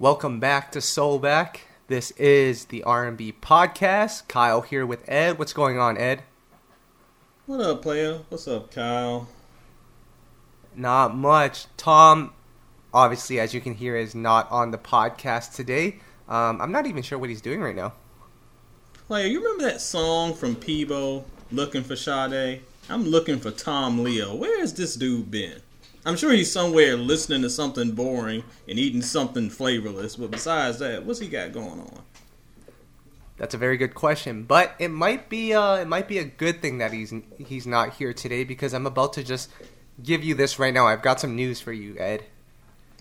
Welcome back to Soulback. This is the R&B podcast. Kyle here with Ed. What's going on, Ed? What up, player? What's up, Kyle? Not much. Tom, obviously, as you can hear, is not on the podcast today. Um, I'm not even sure what he's doing right now. Player, you remember that song from Peabo, "Looking for Sade"? I'm looking for Tom Leo. Where has this dude been? I'm sure he's somewhere listening to something boring and eating something flavorless. But besides that, what's he got going on? That's a very good question, but it might be uh, it might be a good thing that he's he's not here today because I'm about to just give you this right now. I've got some news for you, Ed.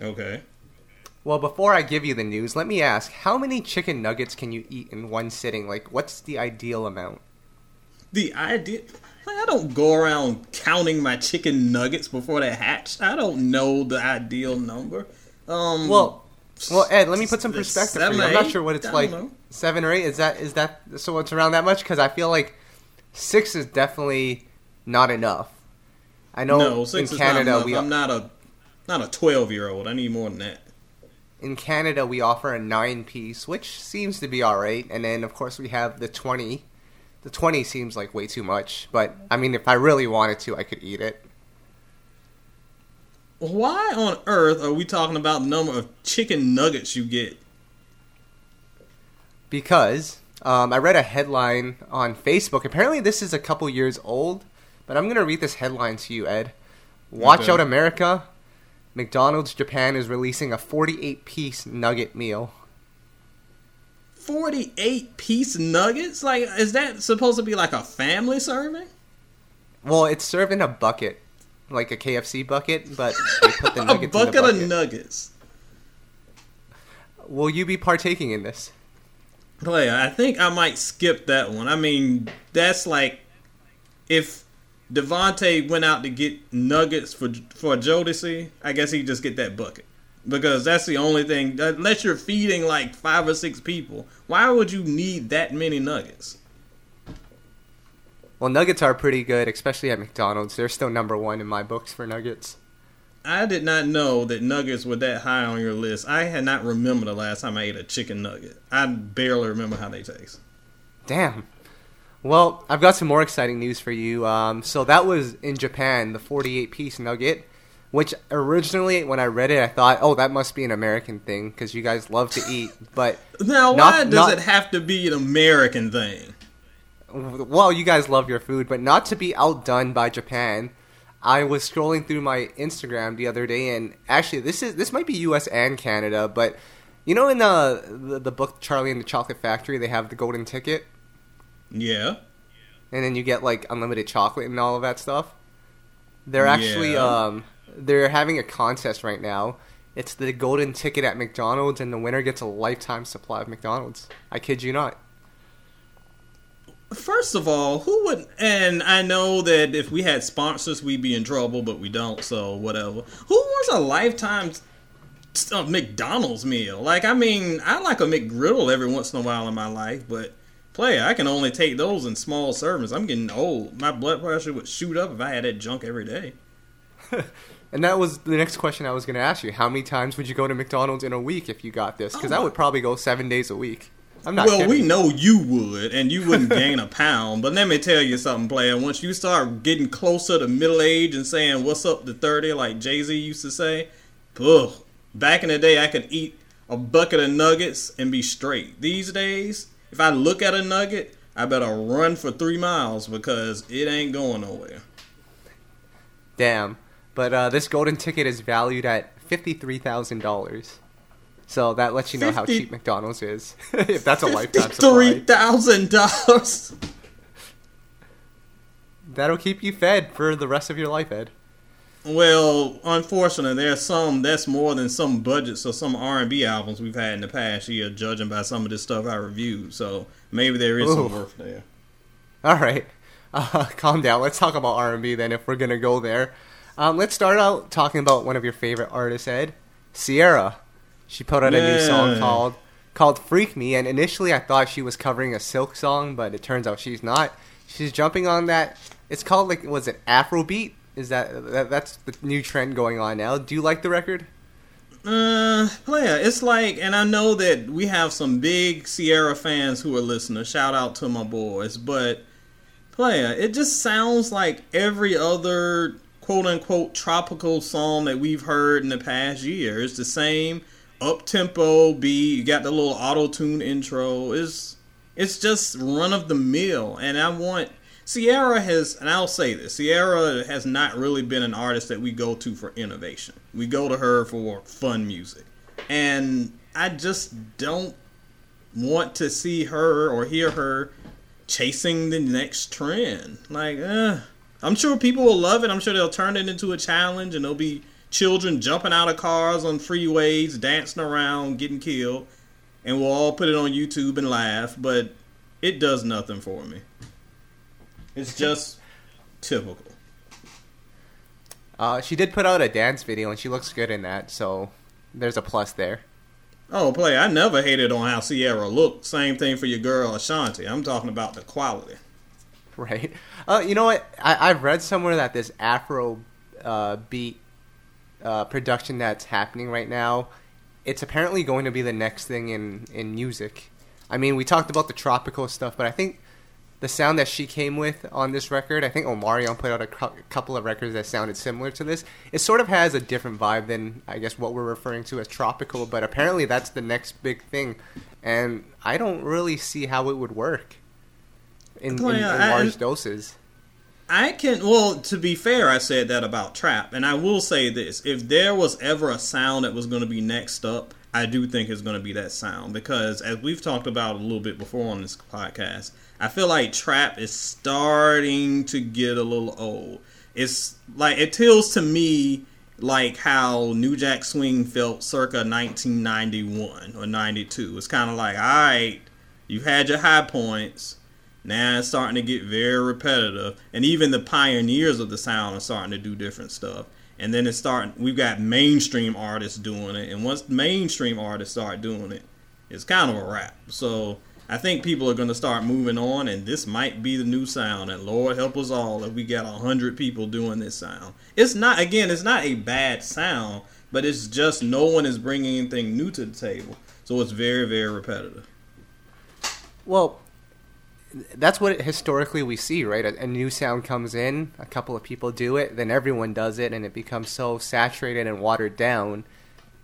Okay. Well, before I give you the news, let me ask: How many chicken nuggets can you eat in one sitting? Like, what's the ideal amount? The idea. Like, I don't go around counting my chicken nuggets before they hatch. I don't know the ideal number. Um, Well, well, Ed, let me put some perspective for you. I'm not sure what it's like. know. Seven or eight? Is that is that so? It's around that much? Because I feel like six is definitely not enough. I know no, six in is Canada not we I'm not a not a 12 year old. I need more than that. in Canada we offer a nine piece, which seems to be all right, and then of course we have the twenty. The twenty seems like way too much, but I mean, if I really wanted to, I could eat it. Why on earth are we talking about the number of chicken nuggets you get? because um, I read a headline on Facebook. Apparently, this is a couple years old, but I'm going to read this headline to you, Ed. Watch Okay. out, America! McDonald's Japan is releasing a 48 piece nugget meal. 48 piece nuggets? Like, is that supposed to be like a family serving? Well, it's served in a bucket, like a KFC bucket, but they put the A nuggets bucket, in the bucket. of nuggets. Will you be partaking in this? Player, I think I might skip that one. I mean, that's like if DeVante went out to get nuggets for for Jodeci, I guess he'd just get that bucket. Because that's the only thing unless you're feeding like five or six people, why would you need that many nuggets? Well, nuggets are pretty good, especially at McDonald's. They're still number one in my books for nuggets. I did not know that nuggets were that high on your list. I had not remembered the last time I ate a chicken nugget. I barely remember how they taste. Damn. Well, I've got some more exciting news for you. Um, so that was in Japan, the 48 piece nugget, which originally, when I read it, I thought, oh, that must be an American thing because you guys love to eat. But, Now, Not- why does not- it have to be an American thing? well, you guys love your food, but not to be outdone by Japan. I was scrolling through my Instagram the other day, and actually, this is this might be U.S. and Canada, but you know, in the the, the book Charlie and the Chocolate Factory, they have the golden ticket. Yeah. and then you get like unlimited chocolate and all of that stuff. They're actually Yeah. um they're having a contest right now. It's the golden ticket at McDonald's and the winner gets a lifetime supply of McDonald's. I kid you not. First of all, who would? And I know that if we had sponsors, we'd be in trouble, but we don't, so whatever. Who wants a lifetime McDonald's meal? Like, I mean, I like a McGriddle every once in a while in my life, but player, I can only take those in small servings. I'm getting old. My blood pressure would shoot up if I had that junk every day. And that was the next question I was going to ask you. How many times would you go to McDonald's in a week if you got this? Because Oh I would probably go seven days a week. I'm not well, kidding. we know you would, and you wouldn't gain a pound. But let me tell you something, player. Once you start getting closer to middle age and saying "What's up to 30, like Jay Z used to say, ugh. Back in the day, I could eat a bucket of nuggets and be straight. These days, if I look at a nugget, I better run for three miles because it ain't going nowhere. Damn. But uh, this golden ticket is valued at $53,000. So that lets you know how cheap McDonald's is. if that's a lifetime Three supply. thousand dollars. That'll keep you fed for the rest of your life, Ed. Well, unfortunately, there's some that's more than some budgets of some R and B albums we've had in the past year, judging by some of the stuff I reviewed. So maybe there is Ooh. some worth there. All right, uh, calm down. Let's talk about R and B then, if we're gonna go there. Um, let's start out talking about one of your favorite artists, Ed, Ciara. She put out a new song called called "Freak Me," and initially I thought she was covering a Silk song, but it turns out she's not. She's jumping on that. It's called like was it Afrobeat? Is that, that that's the new trend going on now? Do you like the record? Uh, player, it's like, and I know that we have some big Ciara fans who are listening. Shout out to my boys, but player, it just sounds like every other quote unquote tropical song that we've heard in the past year. It's the same up tempo beat. You got the little auto tune intro. It's it's just run of the mill, and I want Ciara has, and I'll say this: Ciara has not really been an artist that we go to for innovation. We go to her for fun music, and I just don't want to see her or hear her chasing the next trend. Like, uh, I'm sure people will love it. I'm sure they'll turn it into a challenge, and there'll be children jumping out of cars on freeways, dancing around, getting killed, and we'll all put it on YouTube and laugh. But it does nothing for me. It's just typical. Uh, she did put out a dance video, and she looks good in that. So there's a plus there. Oh, play! I never hated on how Ciara looked. Same thing for your girl Ashanti. I'm talking about the quality. Right. Uh, you know what? I, I've read somewhere that this Afro uh, beat uh, production that's happening right now, it's apparently going to be the next thing in in music. I mean, we talked about the tropical stuff, but I think the sound that she came with on this record, I think Omarion put out a cu- couple of records that sounded similar to this. It sort of has a different vibe than I guess what we're referring to as tropical, but apparently that's the next big thing, and I don't really see how it would work in, Well, in, in I- large doses. I can well to be fair, I said that about trap, and I will say this: if there was ever a sound that was going to be next up, I do think it's going to be that sound because, as we've talked about a little bit before on this podcast, I feel like trap is starting to get a little old. It's like it feels to me like how New Jack Swing felt circa 1991 or 92. It's kind of like, all right, you've had your high points. Now it's starting to get very repetitive, and even the pioneers of the sound are starting to do different stuff. And then it's starting. We've got mainstream artists doing it, and once mainstream artists start doing it, it's kind of a wrap. So I think people are going to start moving on, and this might be the new sound. And Lord help us all if we got a hundred people doing this sound. It's not again. It's not a bad sound, but it's just no one is bringing anything new to the table. So it's very very repetitive. Well, that's what historically we see, right? A, a new sound comes in, a couple of people do it, then everyone does it, and it becomes so saturated and watered down.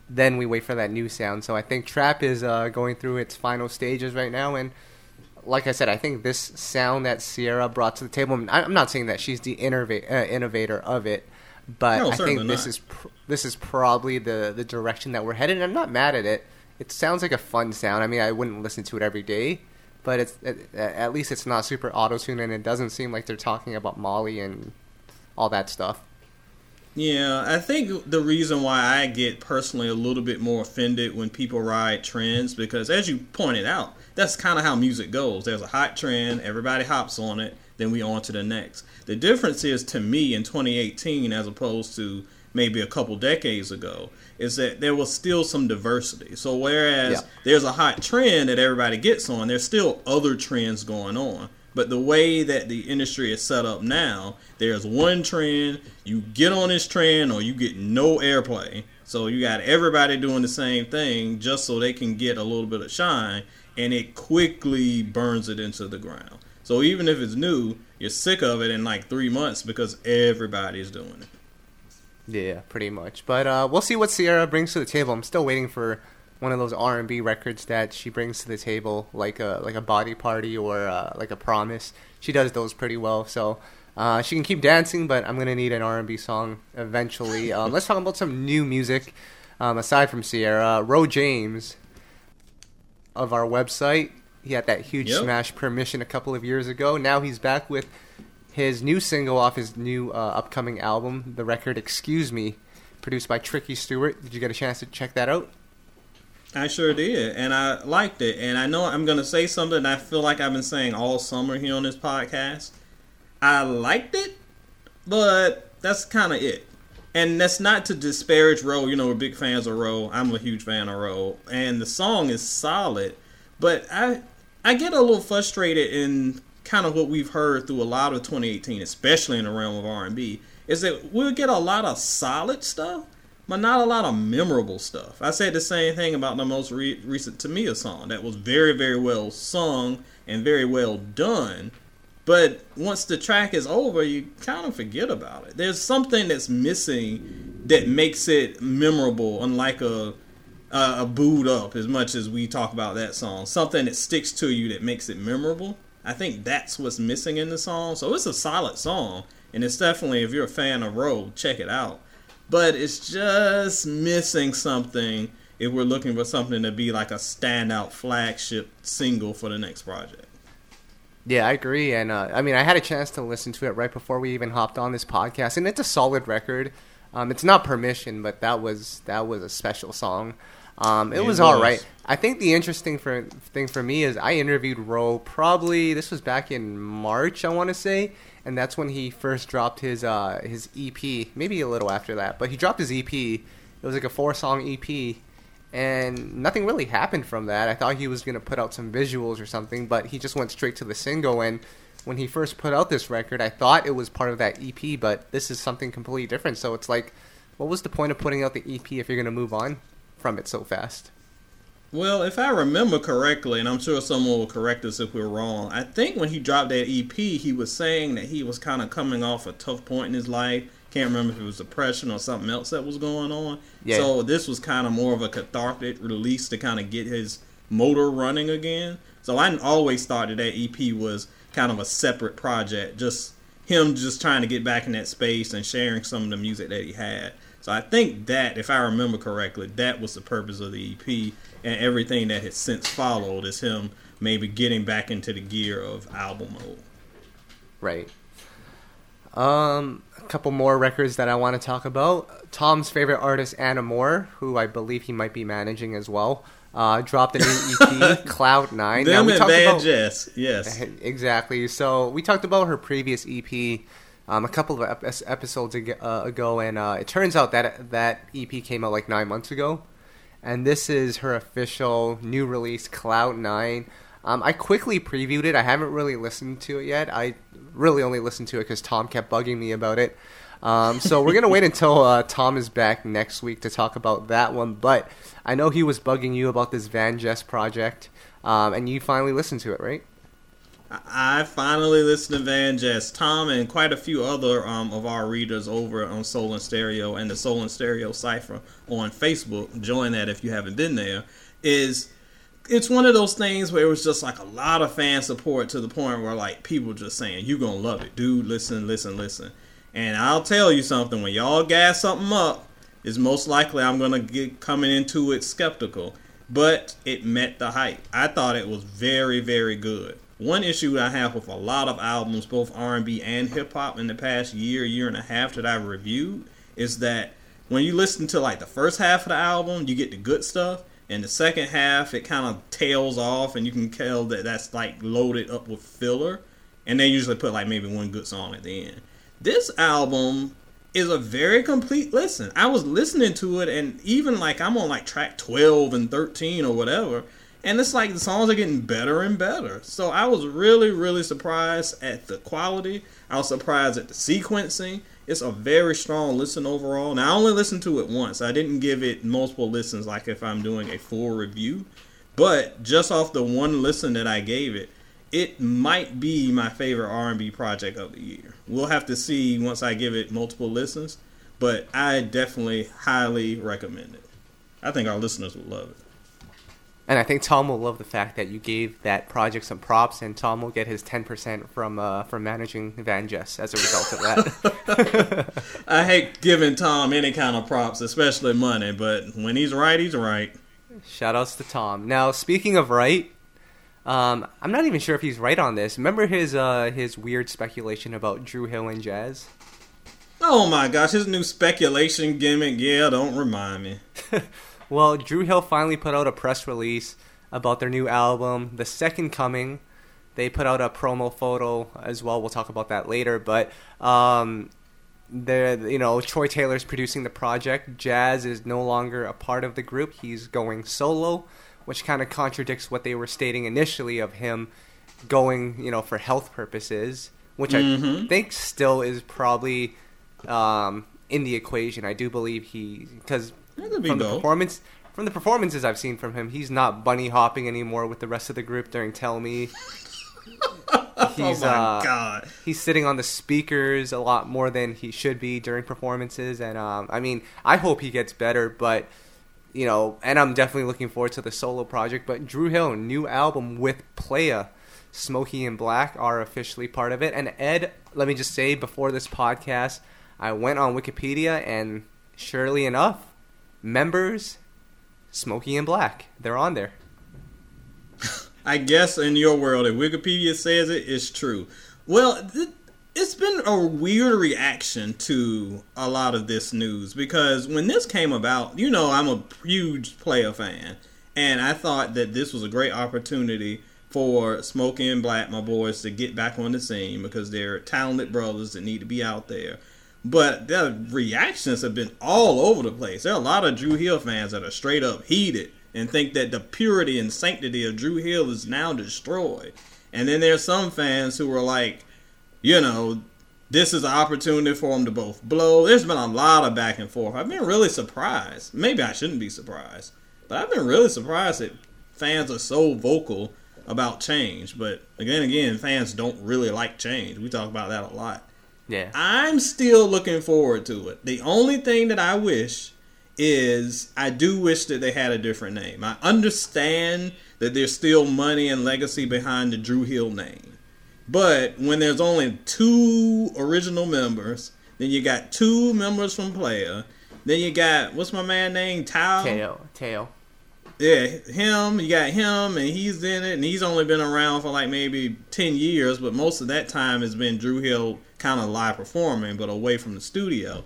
Then we wait for that new sound. So I think trap is uh, going through its final stages right now, and like I said, I think this sound that Ciara brought to the table. I'm not saying that she's the innova- uh, innovator of it, but No, I think this not. is pr- this is probably the the direction that we're headed. And I'm not mad at it. It sounds like a fun sound. I mean, I wouldn't listen to it every day, but it's at, at least it's not super auto tuned, and it doesn't seem like they're talking about Molly and all that stuff. Yeah, I think the reason why I get personally a little bit more offended when people ride trends because, as you pointed out, that's kind of how music goes. There's a hot trend, everybody hops on it, then we on to the next. The difference is to me in 2018 as opposed to maybe a couple decades ago is that there was still some diversity. So whereas Yeah. there's a hot trend that everybody gets on, there's still other trends going on. But the way that the industry is set up now, there's one trend, you get on this trend or you get no airplay. So you got everybody doing the same thing just so they can get a little bit of shine and it quickly burns it into the ground. So even if it's new, you're sick of it in like 3 months because everybody's doing it. Yeah, pretty much. But uh, we'll see what Ciara brings to the table. I'm still waiting for one of those R and B records that she brings to the table, like a like a Body Party or uh, like a Promise. She does those pretty well. So uh, she can keep dancing, but I'm gonna need an R and B song eventually. Um, let's talk about some new music. Um, aside from Ciara, Ro James of our website. He had that huge Yep. smash permission a couple of years ago. Now he's back with his new single off his new uh, upcoming album, the record "Excuse Me," produced by Tricky Stewart. Did you get a chance to check that out? I sure did, and I liked it. And I know I'm going to say something I feel like I've been saying all summer here on this podcast. I liked it, but that's kind of it. And that's not to disparage Ro. You know, we're big fans of Ro. I'm a huge fan of Ro, and the song is solid. But I, I get a little frustrated in kind of what we've heard through a lot of 2018, especially in the realm of R&B, is that we'll get a lot of solid stuff, but not a lot of memorable stuff. I said the same thing about the most re- recent Tamia song that was very, very well sung and very well done. But once the track is over, you kind of forget about it. There's something that's missing that makes it memorable, unlike a uh, a booed up as much as we talk about that song. Something that sticks to you that makes it memorable. I think that's what's missing in the song. So it's a solid song, and it's definitely if you're a fan of Road, check it out. But it's just missing something if we're looking for something to be like a standout flagship single for the next project. Yeah, I agree, and uh, I mean, I had a chance to listen to it right before we even hopped on this podcast, and it's a solid record. Um, it's not permission, but that was that was a special song. Um, it, it was, was, all right. I think the interesting for, thing for me is I interviewed Ro probably this was back in March I want to say, and that's when he first dropped his uh, his EP. Maybe a little after that, but he dropped his EP. It was like a four song EP, and nothing really happened from that. I thought he was gonna put out some visuals or something, but he just went straight to the single. And when he first put out this record, I thought it was part of that EP, but this is something completely different. So it's like, what was the point of putting out the EP if you're gonna move on? From it so fast. Well, if I remember correctly, and I'm sure someone will correct us if we're wrong, I think when he dropped that EP, he was saying that he was kind of coming off a tough point in his life. Can't remember if it was depression or something else that was going on. Yeah. So this was kind of more of a cathartic release to kind of get his motor running again. So I always thought that that EP was kind of a separate project, just him just trying to get back in that space and sharing some of the music that he had. So I think that, if I remember correctly, that was the purpose of the EP, and everything that has since followed is him maybe getting back into the gear of album mode. Right. Um, a couple more records that I want to talk about. Tom's favorite artist, Anna Moore, who I believe he might be managing as well, uh, dropped a new EP, Cloud Nine. Them now, we and Van about, Jess, yes, exactly. So we talked about her previous EP um, a couple of episodes uh, ago, and uh, it turns out that that EP came out like nine months ago, and this is her official new release, Cloud Nine. Um, I quickly previewed it. I haven't really listened to it yet. I really only listened to it because Tom kept bugging me about it. Um, so we're gonna wait until uh, Tom is back next week to talk about that one. But I know he was bugging you about this Van Jess project, um, and you finally listened to it, right? I finally listened to Van Jess. Tom and quite a few other um, of our readers over on Soul in Stereo and the Soul in Stereo Cipher on Facebook. Join that if you haven't been there. Is it's one of those things where it was just like a lot of fan support to the point where like people just saying you're gonna love it, dude. Listen, listen, listen. And I'll tell you something: when y'all gas something up, is most likely I'm gonna get coming into it skeptical. But it met the hype. I thought it was very, very good one issue I have with a lot of albums, both R&B and hip hop, in the past year, year and a half that I've reviewed, is that when you listen to like the first half of the album, you get the good stuff, and the second half it kind of tails off, and you can tell that that's like loaded up with filler, and they usually put like maybe one good song at the end. This album is a very complete listen. I was listening to it, and even like I'm on like track 12 and 13 or whatever and it's like the songs are getting better and better. So I was really, really surprised at the quality. I was surprised at the sequencing. It's a very strong listen overall. Now I only listened to it once. I didn't give it multiple listens like if I'm doing a full review. But just off the one listen that I gave it, it might be my favorite R&B project of the year. We'll have to see once I give it multiple listens, but I definitely highly recommend it. I think our listeners will love it. And I think Tom will love the fact that you gave that project some props, and Tom will get his ten percent from uh, from managing Van Jess as a result of that. I hate giving Tom any kind of props, especially money, but when he's right, he's right. Shoutouts to Tom. Now, speaking of right, um, I'm not even sure if he's right on this. Remember his uh, his weird speculation about Dru Hill and Jazz? Oh my gosh, his new speculation gimmick. Yeah, don't remind me. Well, Dru Hill finally put out a press release about their new album, The Second Coming. They put out a promo photo as well. We'll talk about that later. But um, you know, Troy Taylor's producing the project. Jazz is no longer a part of the group. He's going solo, which kind of contradicts what they were stating initially of him going, you know, for health purposes, which mm-hmm. I think still is probably um, in the equation. I do believe he because That could be from the dope. performance from the performances I've seen from him, he's not bunny hopping anymore with the rest of the group during Tell Me. He's oh my uh, god. he's sitting on the speakers a lot more than he should be during performances, and um, I mean, I hope he gets better, but you know, and I'm definitely looking forward to the solo project. But Dru Hill, new album with Playa, Smokey and Black are officially part of it. And Ed, let me just say before this podcast, I went on Wikipedia, and surely enough, members Smokey and Black, they're on there. I guess in your world, if Wikipedia says it, it's true. Well, th- it's been a weird reaction to a lot of this news because when this came about, you know, I'm a huge Playa fan, and I thought that this was a great opportunity for Smokey and Black, my boys, to get back on the scene because they're talented brothers that need to be out there. But the reactions have been all over the place. There are a lot of Dru Hill fans that are straight up heated and think that the purity and sanctity of Dru Hill is now destroyed. And then there's some fans who are like, you know, this is an opportunity for them to both blow. There's been a lot of back and forth. I've been really surprised. Maybe I shouldn't be surprised, but I've been really surprised that fans are so vocal about change. But again, again, fans don't really like change. We talk about that a lot. Yeah. I'm still looking forward to it. The only thing that I wish is I do wish that they had a different name. I understand that there's still money and legacy behind the Dru Hill name. But when there's only two original members, then you got two members from Playa, then you got what's my man name? Tao. Teo. Teo. Yeah, him. You got him, and he's in it, and he's only been around for like maybe ten years, but most of that time has been Dru Hill kind of live performing, but away from the studio.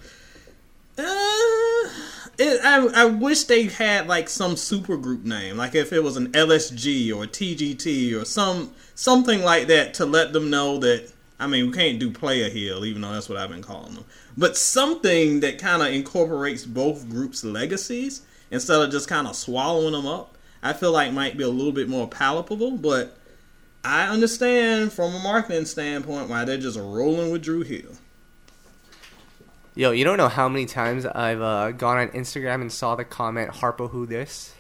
Uh, it, I I wish they had like some super group name, like if it was an LSG or TGT or some something like that to let them know that. I mean, we can't do Playa Hill, even though that's what I've been calling them. But something that kind of incorporates both groups' legacies instead of just kind of swallowing them up. I feel like might be a little bit more palatable, but I understand from a marketing standpoint why they're just rolling with Dru Hill. Yo, you don't know how many times I've uh, gone on Instagram and saw the comment "Harpo who this."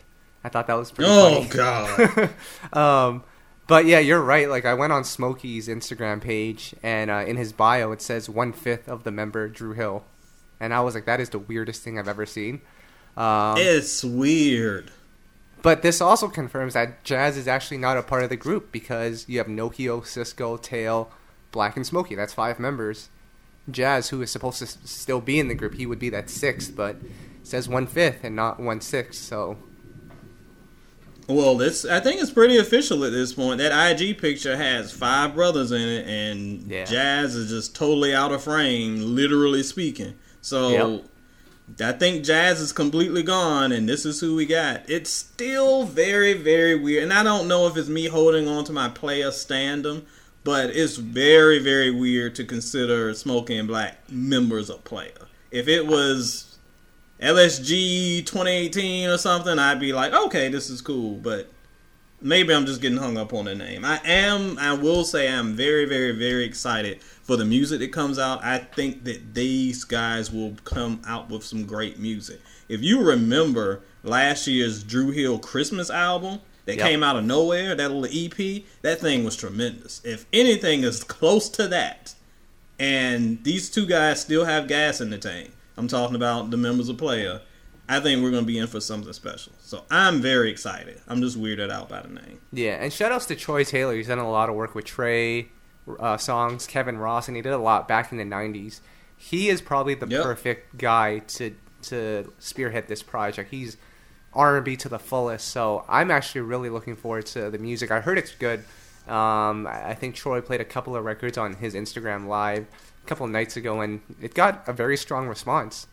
I thought that was pretty Oh funny. God! um, but yeah, you're right. Like I went on Smokey's Instagram page, and uh, in his bio it says one fifth of the member Dru Hill, and I was like, that is the weirdest thing I've ever seen. Um, it's weird. But this also confirms that Jazz is actually not a part of the group because you have Nokio, Cisco, Tao, Black, and Smokey. That's five members. Jazz, who is supposed to s- still be in the group, he would be that sixth, but says one fifth and not one sixth. So Well, this I think it's pretty official at this point. That IG picture has five brothers in it, and Yeah. Jazz is just totally out of frame, literally speaking. So Yep. I think Jazz is completely gone, and this is who we got. It's still very, very weird, and I don't know if it's me holding on to my Playa standum, but it's very, very weird to consider Smoking Black members of Playa. If it was LSG 2018 or something, I'd be like, okay, this is cool, but maybe I'm just getting hung up on the name. I am, I will say, I'm very, very, very excited for the music that comes out. I think that these guys will come out with some great music. If you remember last year's Dru Hill Christmas album that Yep. came out of nowhere, that little EP, that thing was tremendous. If anything is close to that, and these two guys still have gas in the tank. I'm talking about the members of Playa. I think we're going to be in for something special. So I'm very excited. I'm just weirded out by the name. yeah, and shout outs to Troy Taylor. He's done a lot of work with Trey uh, Songz, Kevin Ross, and he did a lot back in the '90s. He is probably the Yep. perfect guy to to spearhead this project. He's R&B to the fullest. So I'm actually really looking forward to the music. I heard it's good. Um, I I think Troy played a couple of records on his Instagram live a couple of nights ago, and it got a very strong response.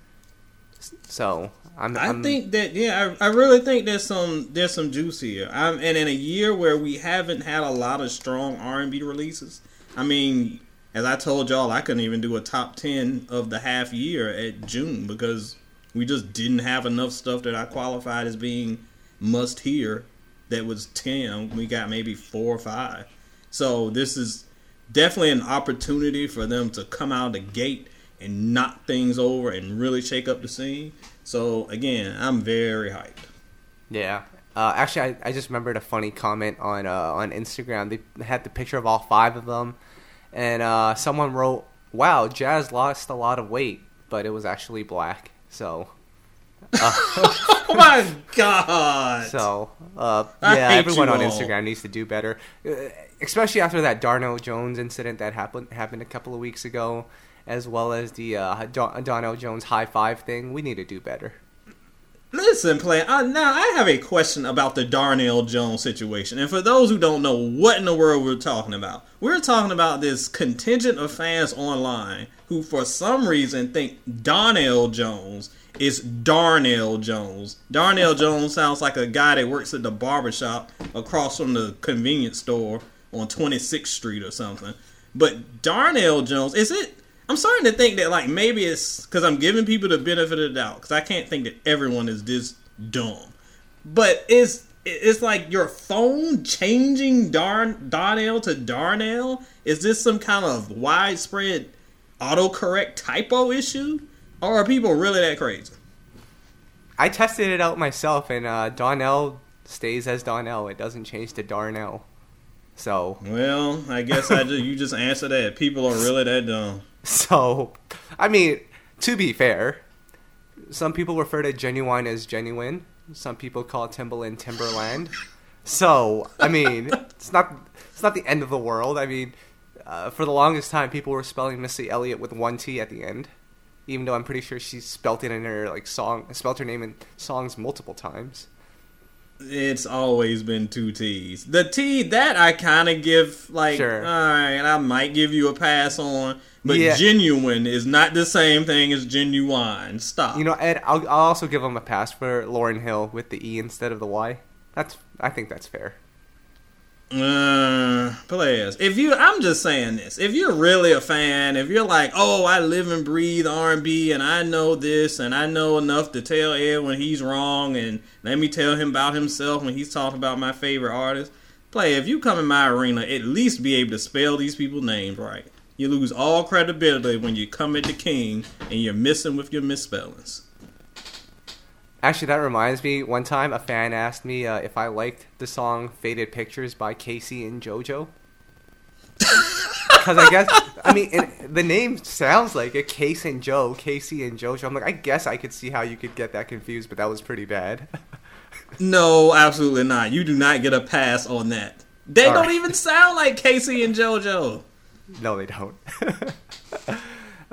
So I'm. I I'm- think that yeah, I, I really think there's some there's some juice here. I'm, and in a year where we haven't had a lot of strong R&B releases, I mean, as I told y'all, I couldn't even do a top ten of the half year at June because we just didn't have enough stuff that I qualified as being must hear. That was ten. We got maybe four or five. So this is definitely an opportunity for them to come out of the gate and knock things over and really shake up the scene. So again, I'm very hyped. Yeah. Uh, actually, I, I just remembered a funny comment on uh, on Instagram. They had the picture of all five of them, and uh, someone wrote, "Wow, Jazz lost a lot of weight, but it was actually black." So, oh my god! so uh, yeah, everyone on. Instagram needs to do better, uh, especially after that Darno Jones incident that happened happened a couple of weeks ago, as well as the uh, Don- Jones high five thing. We need to do better. Listen, play. Uh, now I have a question about the Donell Jones situation, and for those who don't know what in the world we're talking about, we're talking about this contingent of fans online who, for some reason, think Donell Jones is Darnell Jones. Darnell Jones sounds like a guy that works at the barbershop across from the convenience store on 26th Street or something. But Darnell Jones, is it? I'm starting to think that like maybe it's because I'm giving people the benefit of the doubt because I can't think that everyone is this dumb. But it's it's like your phone changing Darn Donell to Darnell. Is this some kind of widespread autocorrect typo issue, or are people really that crazy? I tested it out myself, and uh, Donell stays as Donell. It doesn't change to Darnell. So, Well, I guess I just you just answer that. People are really that dumb. So, I mean, to be fair, some people refer to Ginuwine as genuine. Some people call Timbaland Timberland. So, I mean, it's not it's not the end of the world. I mean, uh, for the longest time, people were spelling Missy Elliott with one T at the end, even though I'm pretty sure she spelt it in her like song, spelt her name in songs multiple times. It's always been two T's. The T that I kind of give like, Sure. all right, I might give you a pass on, but Yeah. Ginuwine is not the same thing as genuine. Stop. You know, Ed, I'll, I'll also give him a pass for Lauryn Hill with the E instead of the Y. That's I think that's fair. Uh, players. If you, I'm just saying this. If you're really a fan, if you're like, oh, I live and breathe R&B, and I know this, and I know enough to tell Ed when he's wrong, and let me tell him about himself when he's talking about my favorite artist. Play. If you come in my arena, at least be able to spell these people's names right. You lose all credibility when you come at the king and you're missing with your misspellings. Actually, that reminds me. One time, a fan asked me uh, if I liked the song "Faded Pictures" by K-Ci and JoJo. Because I guess I mean the name sounds like a Case and Joe, K-Ci and JoJo. I'm like, I guess I could see how you could get that confused, but that was pretty bad. No, absolutely not. You do not get a pass on that. They All don't right. even sound like K-Ci and JoJo. no, they don't.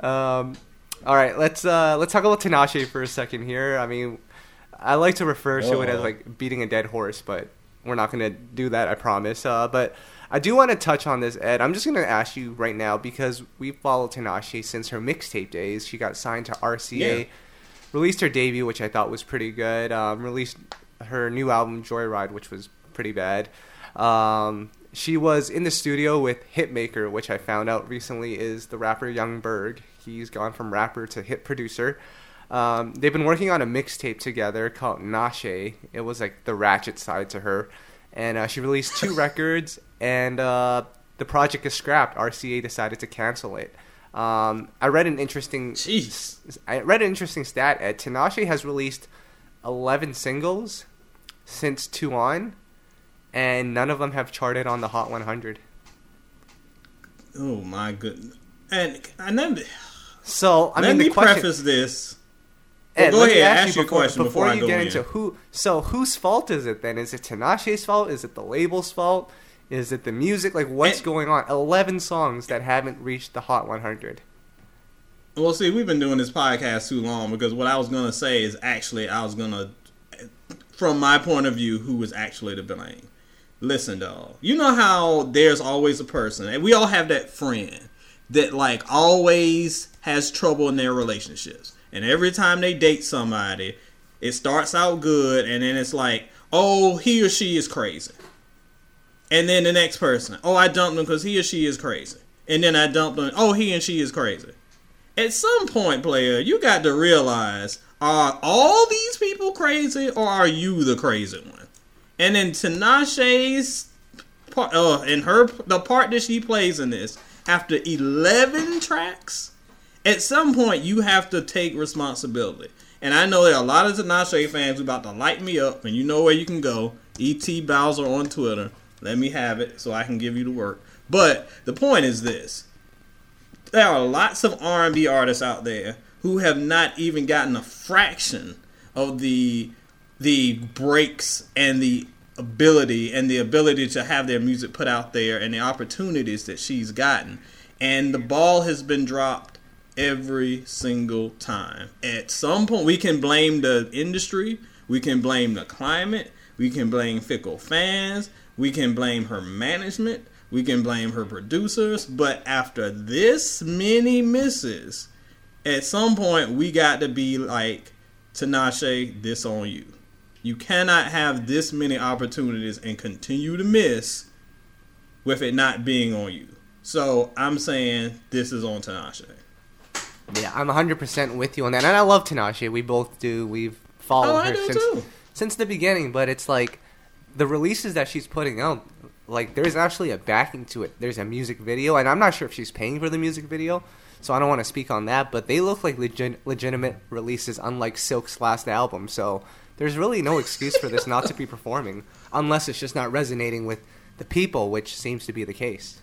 um, all right, let's uh, let's talk about Tinashe for a second here. I mean, I like to refer to it as Oh. like beating a dead horse, but we're not going to do that. I promise. Uh, but I do want to touch on this, Ed. I'm just going to ask you right now because we followed Tinashe since her mixtape days. She got signed to RCA, Yeah. released her debut, which I thought was pretty good. Um, released her new album Joyride, which was pretty bad. Um, she was in the studio with Hitmaka, which I found out recently is the rapper Young Berg. He's gone from rapper to hit producer. Um, they've been working on a mixtape together called Nashe. It was like the ratchet side to her, and uh, she released two records, and uh, the project is scrapped. RCA decided to cancel it. Um, I read an interesting Jeez. I read an interesting stat. Ed Tinashe has released eleven singles since Two On, and none of them have charted on the Hot 100. Oh my goodness. And and then So I let mean, me the question. preface this. Ed, go let me ahead, ask ask you your before, question before, before I you go get in. into who. So whose fault is it then? Is it Tinashe's fault? Is it the label's fault? Is it the music? Like what's And- going on? Eleven songs that haven't reached the Hot 100. Well, see, we've been doing this podcast too long because what I was gonna say is actually I was gonna, from my point of view, who was actually to blame. Listen, dog. You know how there's always a person, and we all have that friend that like always has trouble in their relationships, and every time they date somebody, it starts out good, and then it's like, oh, he or she is crazy. And then the next person, oh, I dumped him because he or she is crazy. And then I dumped him, oh, he and she is crazy. At some point, player, you got to realize are all these people crazy or are you the crazy one? And then Tinashe's part, uh, and her the part that she plays in this after 11 tracks At some point, you have to take responsibility. And I know there are a lot of Tinashe fans who about to light me up, and you know where you can go. Ed Bowser on Twitter. Let me have it so I can give you the work. But the point is this: there are lots of R&B artists out there who have not even gotten a fraction of the the breaks and the ability and the ability to have their music put out there and the opportunities that she's gotten. And the ball has been dropped every single time. At some point, we can blame the industry, we can blame the climate, we can blame fickle fans, we can blame her management, we can blame her producers. But after this many misses, at some point, we got to be like, Tinashe, this on you. You cannot have this many opportunities and continue to miss with it not being on you. So I'm saying this is on Tinashe. Yeah, I'm 100% with you on that. And I love Tinashe. We both do. We've followed Oh, her since too. since the beginning, but it's like the releases that she's putting out like there's actually a backing to it. There's a music video and I'm not sure if she's paying for the music video, so I don't want to speak on that, but they look like legit, legitimate releases unlike Silk's last album. So there's really no excuse for this not to be performing unless it's just not resonating with the people, which seems to be the case.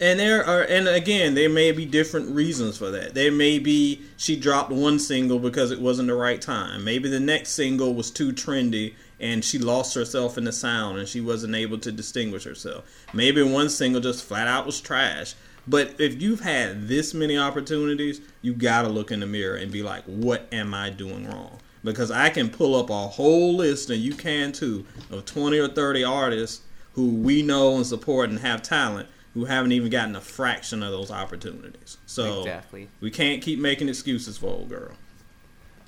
And there are, and again, there may be different reasons for that. There may be she dropped one single because it wasn't the right time. Maybe the next single was too trendy and she lost herself in the sound and she wasn't able to distinguish herself. Maybe one single just flat out was trash. But if you've had this many opportunities, you gotta look in the mirror and be like, what am I doing wrong? Because I can pull up a whole list, and you can too, of 20 or 30 artists who we know and support and have talent who haven't even gotten a fraction of those opportunities. So Exactly. we can't keep making excuses for old girl.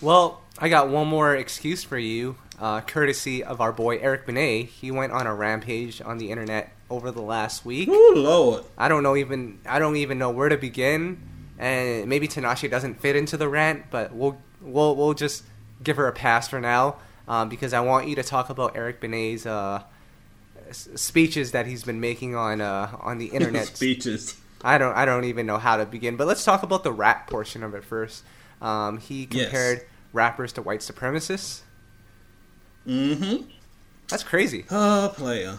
Well, I got one more excuse for you, uh, courtesy of our boy Eric Benet. He went on a rampage on the internet over the last week. Oh Lord. I don't know even I don't even know where to begin, and maybe Tinashe doesn't fit into the rant, but we'll we'll we'll just give her a pass for now um, because I want you to talk about Eric Benet's uh, s- speeches that he's been making on uh, on the internet. Speeches. I don't I don't even know how to begin, but let's talk about the rap portion of it first. Um, he Yes. compared rappers to white supremacists. Mm-hmm. That's crazy. Uh, player.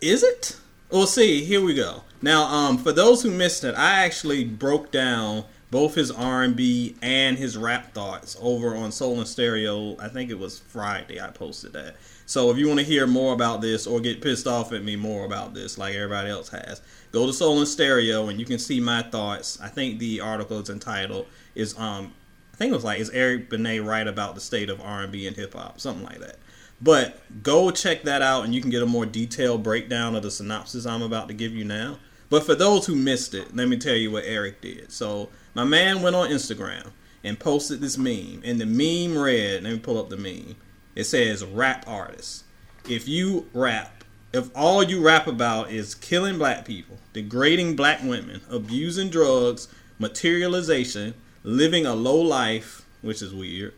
Is it? We'll see, here we go. Now, um, for those who missed it, I actually broke down both his R&B and his rap thoughts over on Soul in Stereo. I think it was Friday I posted that. So if you want to hear more about this or get pissed off at me more about this, like everybody else has, go to Soul in Stereo and you can see my thoughts. I think the article is entitled is um I think it was like is Eric Benet right about the state of R&B and hip hop, something like that. But go check that out and you can get a more detailed breakdown of the synopsis I'm about to give you now. But for those who missed it, let me tell you what Eric did. So my man went on Instagram and posted this meme, and the meme read, let me pull up the meme. It says rap artists. If you rap, if all you rap about is killing black people, degrading black women, abusing drugs, materialization, living a low life, which is weird,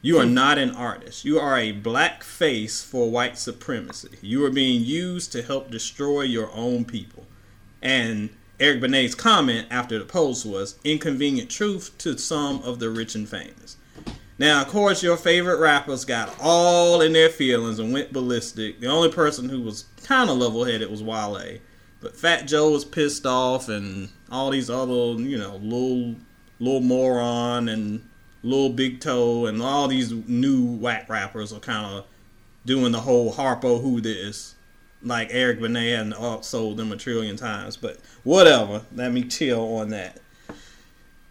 you are not an artist. You are a black face for white supremacy. You are being used to help destroy your own people. And Eric Benet's comment after the post was inconvenient truth to some of the rich and famous. Now, of course, your favorite rappers got all in their feelings and went ballistic. The only person who was kind of level headed was Wale. But Fat Joe was pissed off, and all these other, you know, little, little moron and Lil Big Toe and all these new whack rappers are kind of doing the whole Harpo who this, like Eric Benet and sold them a trillion times. But whatever, let me chill on that.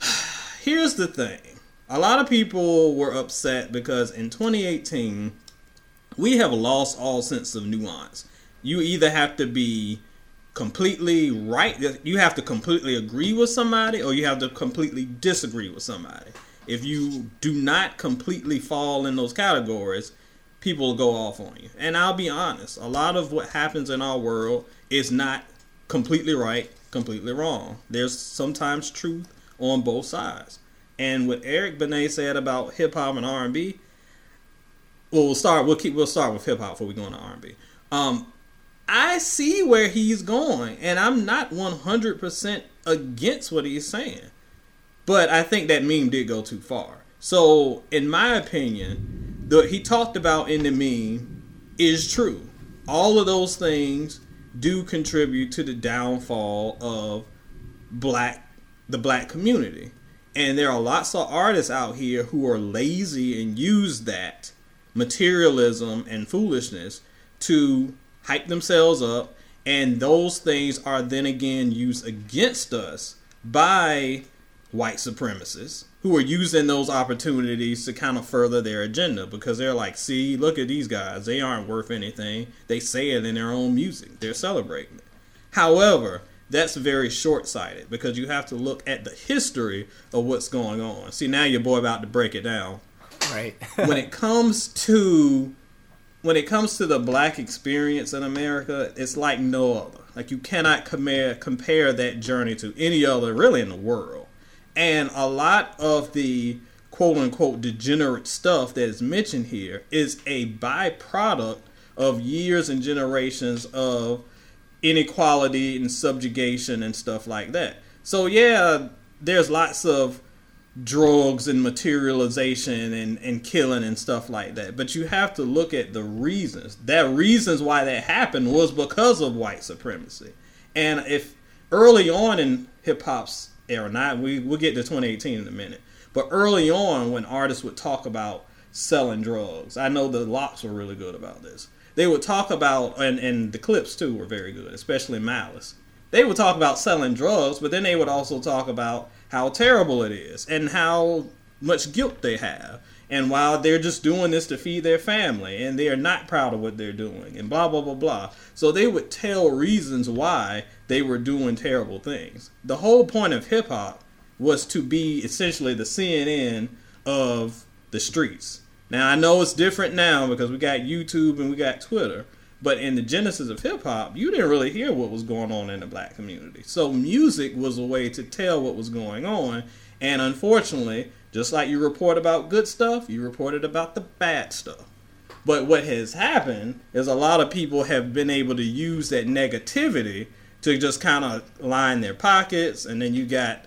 Here's the thing: a lot of people were upset because in 2018 we have lost all sense of nuance. You either have to be completely right, you have to completely agree with somebody, or you have to completely disagree with somebody if you do not completely fall in those categories, people will go off on you. And I'll be honest, a lot of what happens in our world is not completely right, completely wrong. There's sometimes truth on both sides. And what Eric Benet said about hip hop and R and B, well, we'll start. We'll keep. We'll start with hip hop before we go into R and B. Um, I see where he's going, and I'm not 100% against what he's saying. But I think that meme did go too far. So, in my opinion, the he talked about in the meme is true. All of those things do contribute to the downfall of black the black community. And there are lots of artists out here who are lazy and use that materialism and foolishness to hype themselves up and those things are then again used against us by white supremacists who are using those opportunities to kind of further their agenda because they're like, see, look at these guys. They aren't worth anything. They say it in their own music, they're celebrating it. However, that's very short sighted because you have to look at the history of what's going on. See, now your boy about to break it down. Right. when it comes to when it comes to the black experience in America, it's like no other. Like you cannot compare compare that journey to any other really in the world. And a lot of the quote unquote degenerate stuff that is mentioned here is a byproduct of years and generations of inequality and subjugation and stuff like that. So yeah, there's lots of drugs and materialization and, and killing and stuff like that. But you have to look at the reasons. That reasons why that happened was because of white supremacy. And if early on in hip hop's era, not we we'll get to 2018 in a minute, but early on when artists would talk about selling drugs, I know the Lox were really good about this. They would talk about and, and the Clipse too were very good, especially Malice. They would talk about selling drugs, but then they would also talk about how terrible it is and how much guilt they have. And while they're just doing this to feed their family and they are not proud of what they're doing and blah, blah, blah, blah. So they would tell reasons why they were doing terrible things. The whole point of hip hop was to be essentially the CNN of the streets. Now, I know it's different now because we got YouTube and we got Twitter. But in the genesis of hip hop, you didn't really hear what was going on in the black community. So music was a way to tell what was going on. And unfortunately, just like you report about good stuff, you reported about the bad stuff. But what has happened is a lot of people have been able to use that negativity to just kind of line their pockets. And then you got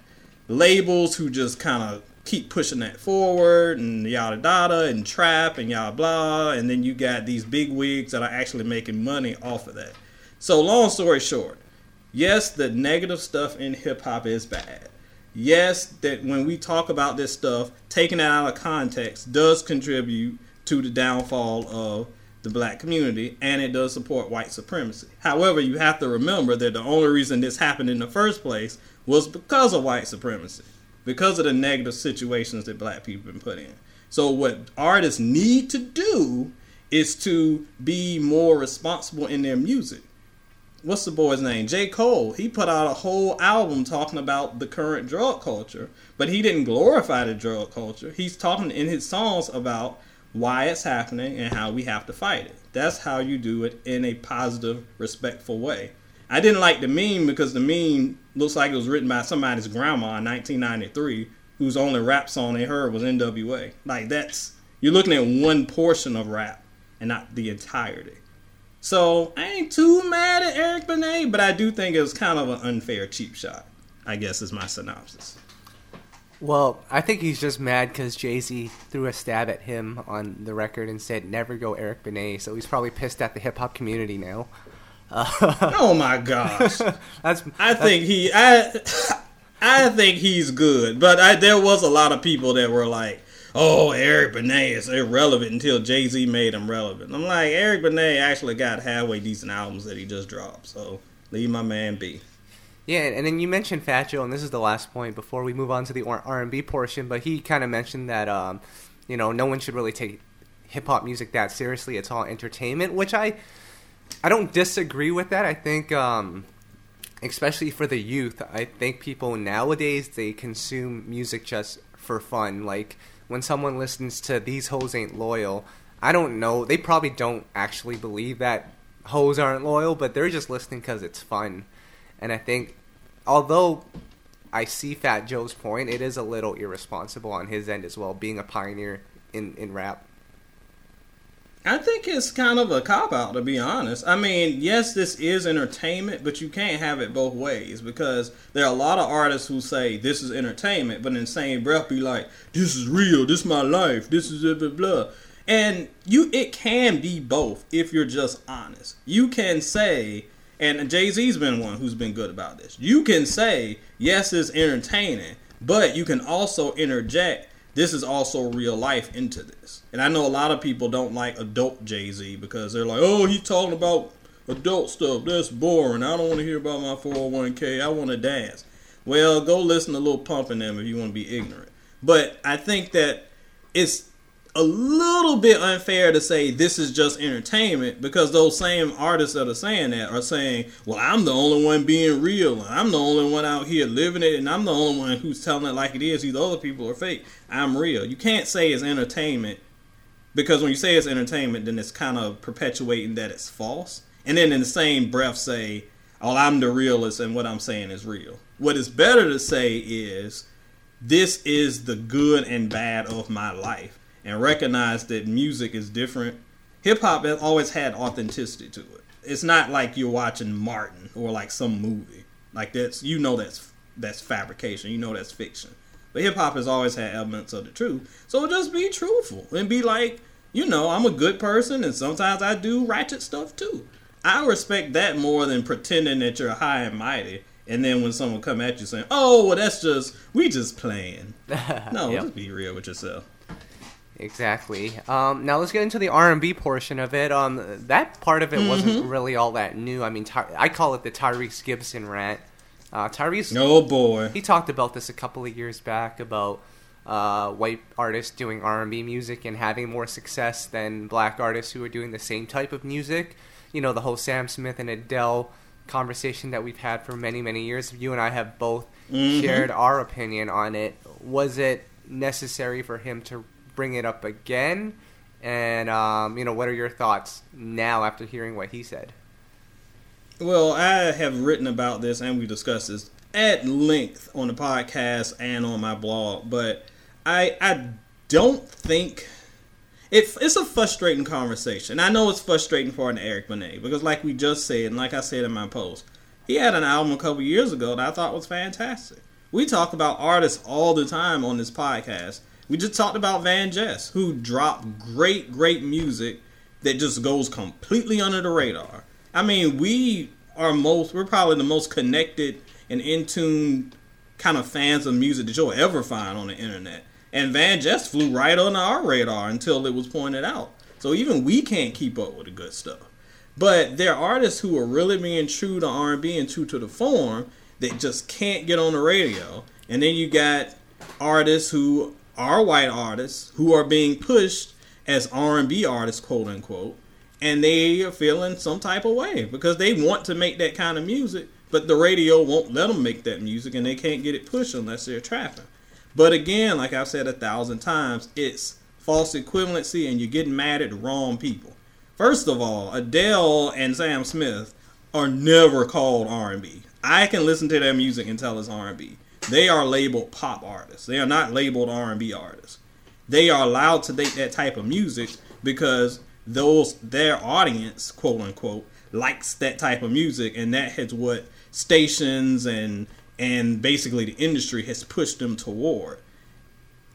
labels who just kind of keep pushing that forward and yada yada and trap and yada blah and then you got these big wigs that are actually making money off of that so long story short yes the negative stuff in hip-hop is bad yes that when we talk about this stuff taking it out of context does contribute to the downfall of the black community and it does support white supremacy however you have to remember that the only reason this happened in the first place was because of white supremacy because of the negative situations that black people have been put in. So what artists need to do is to be more responsible in their music. What's the boy's name? J. Cole. He put out a whole album talking about the current drug culture, but he didn't glorify the drug culture. He's talking in his songs about why it's happening and how we have to fight it. That's how you do it in a positive, respectful way. I didn't like the meme because the meme looks like it was written by somebody's grandma in 1993, whose only rap song they heard was NWA. Like that's you're looking at one portion of rap and not the entirety. So I ain't too mad at Eric Benet, but I do think it was kind of an unfair cheap shot. I guess is my synopsis. Well, I think he's just mad because Jay Z threw a stab at him on the record and said never go Eric Benet. So he's probably pissed at the hip hop community now. oh my gosh! that's, I think he I I think he's good, but I, there was a lot of people that were like, "Oh, Eric Benet is irrelevant until Jay Z made him relevant." I'm like, Eric Benet actually got halfway decent albums that he just dropped, so leave my man be. Yeah, and then you mentioned Fat Joe, and this is the last point before we move on to the R and B portion. But he kind of mentioned that um, you know no one should really take hip hop music that seriously. It's all entertainment, which I I don't disagree with that. I think, um, especially for the youth, I think people nowadays they consume music just for fun. Like when someone listens to "These Hoes Ain't Loyal," I don't know. They probably don't actually believe that hoes aren't loyal, but they're just listening because it's fun. And I think, although I see Fat Joe's point, it is a little irresponsible on his end as well, being a pioneer in in rap. I think it's kind of a cop out, to be honest. I mean, yes, this is entertainment, but you can't have it both ways because there are a lot of artists who say this is entertainment, but in the same breath be like, "This is real. This is my life. This is blah blah blah." And you, it can be both if you're just honest. You can say, and Jay Z's been one who's been good about this. You can say, yes, it's entertaining, but you can also interject this is also real life into this. And I know a lot of people don't like adult Jay Z because they're like, oh, he's talking about adult stuff. That's boring. I don't want to hear about my 401k. I want to dance. Well, go listen to Lil Pump and them if you want to be ignorant. But I think that it's a little bit unfair to say this is just entertainment because those same artists that are saying that are saying, well, I'm the only one being real. I'm the only one out here living it, and I'm the only one who's telling it like it is. These other people are fake. I'm real. You can't say it's entertainment because when you say it's entertainment, then it's kind of perpetuating that it's false. And then in the same breath say, oh, I'm the realist and what I'm saying is real. What is better to say is, this is the good and bad of my life and recognize that music is different. Hip hop has always had authenticity to it. It's not like you're watching Martin or like some movie. Like that's you know that's that's fabrication. You know that's fiction. But hip hop has always had elements of the truth. So just be truthful and be like, you know, I'm a good person and sometimes I do ratchet stuff too. I respect that more than pretending that you're high and mighty. And then when someone come at you saying, "Oh, well, that's just we just playing," no, yep. just be real with yourself. Exactly. Um, now let's get into the R and B portion of it. Um, that part of it mm-hmm. wasn't really all that new. I mean, Ty- I call it the Tyrese Gibson rant. Uh, Tyrese. Oh boy. He talked about this a couple of years back about uh, white artists doing R and B music and having more success than black artists who are doing the same type of music. You know, the whole Sam Smith and Adele conversation that we've had for many, many years. You and I have both mm-hmm. shared our opinion on it. Was it necessary for him to bring it up again? And um, you know, what are your thoughts now after hearing what he said? Well, I have written about this and we discussed this at length on the podcast and on my blog, but I I don't think it, it's a frustrating conversation. I know it's frustrating for an Eric Benet because, like we just said, and like I said in my post, he had an album a couple years ago that I thought was fantastic. We talk about artists all the time on this podcast, we just talked about Van Jess, who dropped great, great music that just goes completely under the radar. I mean, we are most, we're probably the most connected and in tune kind of fans of music that you'll ever find on the internet. And Van Jess flew right under our radar until it was pointed out. So even we can't keep up with the good stuff. But there are artists who are really being true to R&B and true to the form that just can't get on the radio. And then you got artists who are white artists who are being pushed as R&B artists, quote unquote, and they are feeling some type of way because they want to make that kind of music, but the radio won't let them make that music, and they can't get it pushed unless they're trapping. But again, like I've said a thousand times, it's false equivalency, and you're getting mad at the wrong people. First of all, Adele and Sam Smith are never called R&B. I can listen to their music and tell it's R&B. They are labeled pop artists. They are not labeled R&B artists. They are allowed to date that type of music because those their audience, quote unquote, likes that type of music, and that is what stations and and basically the industry has pushed them toward.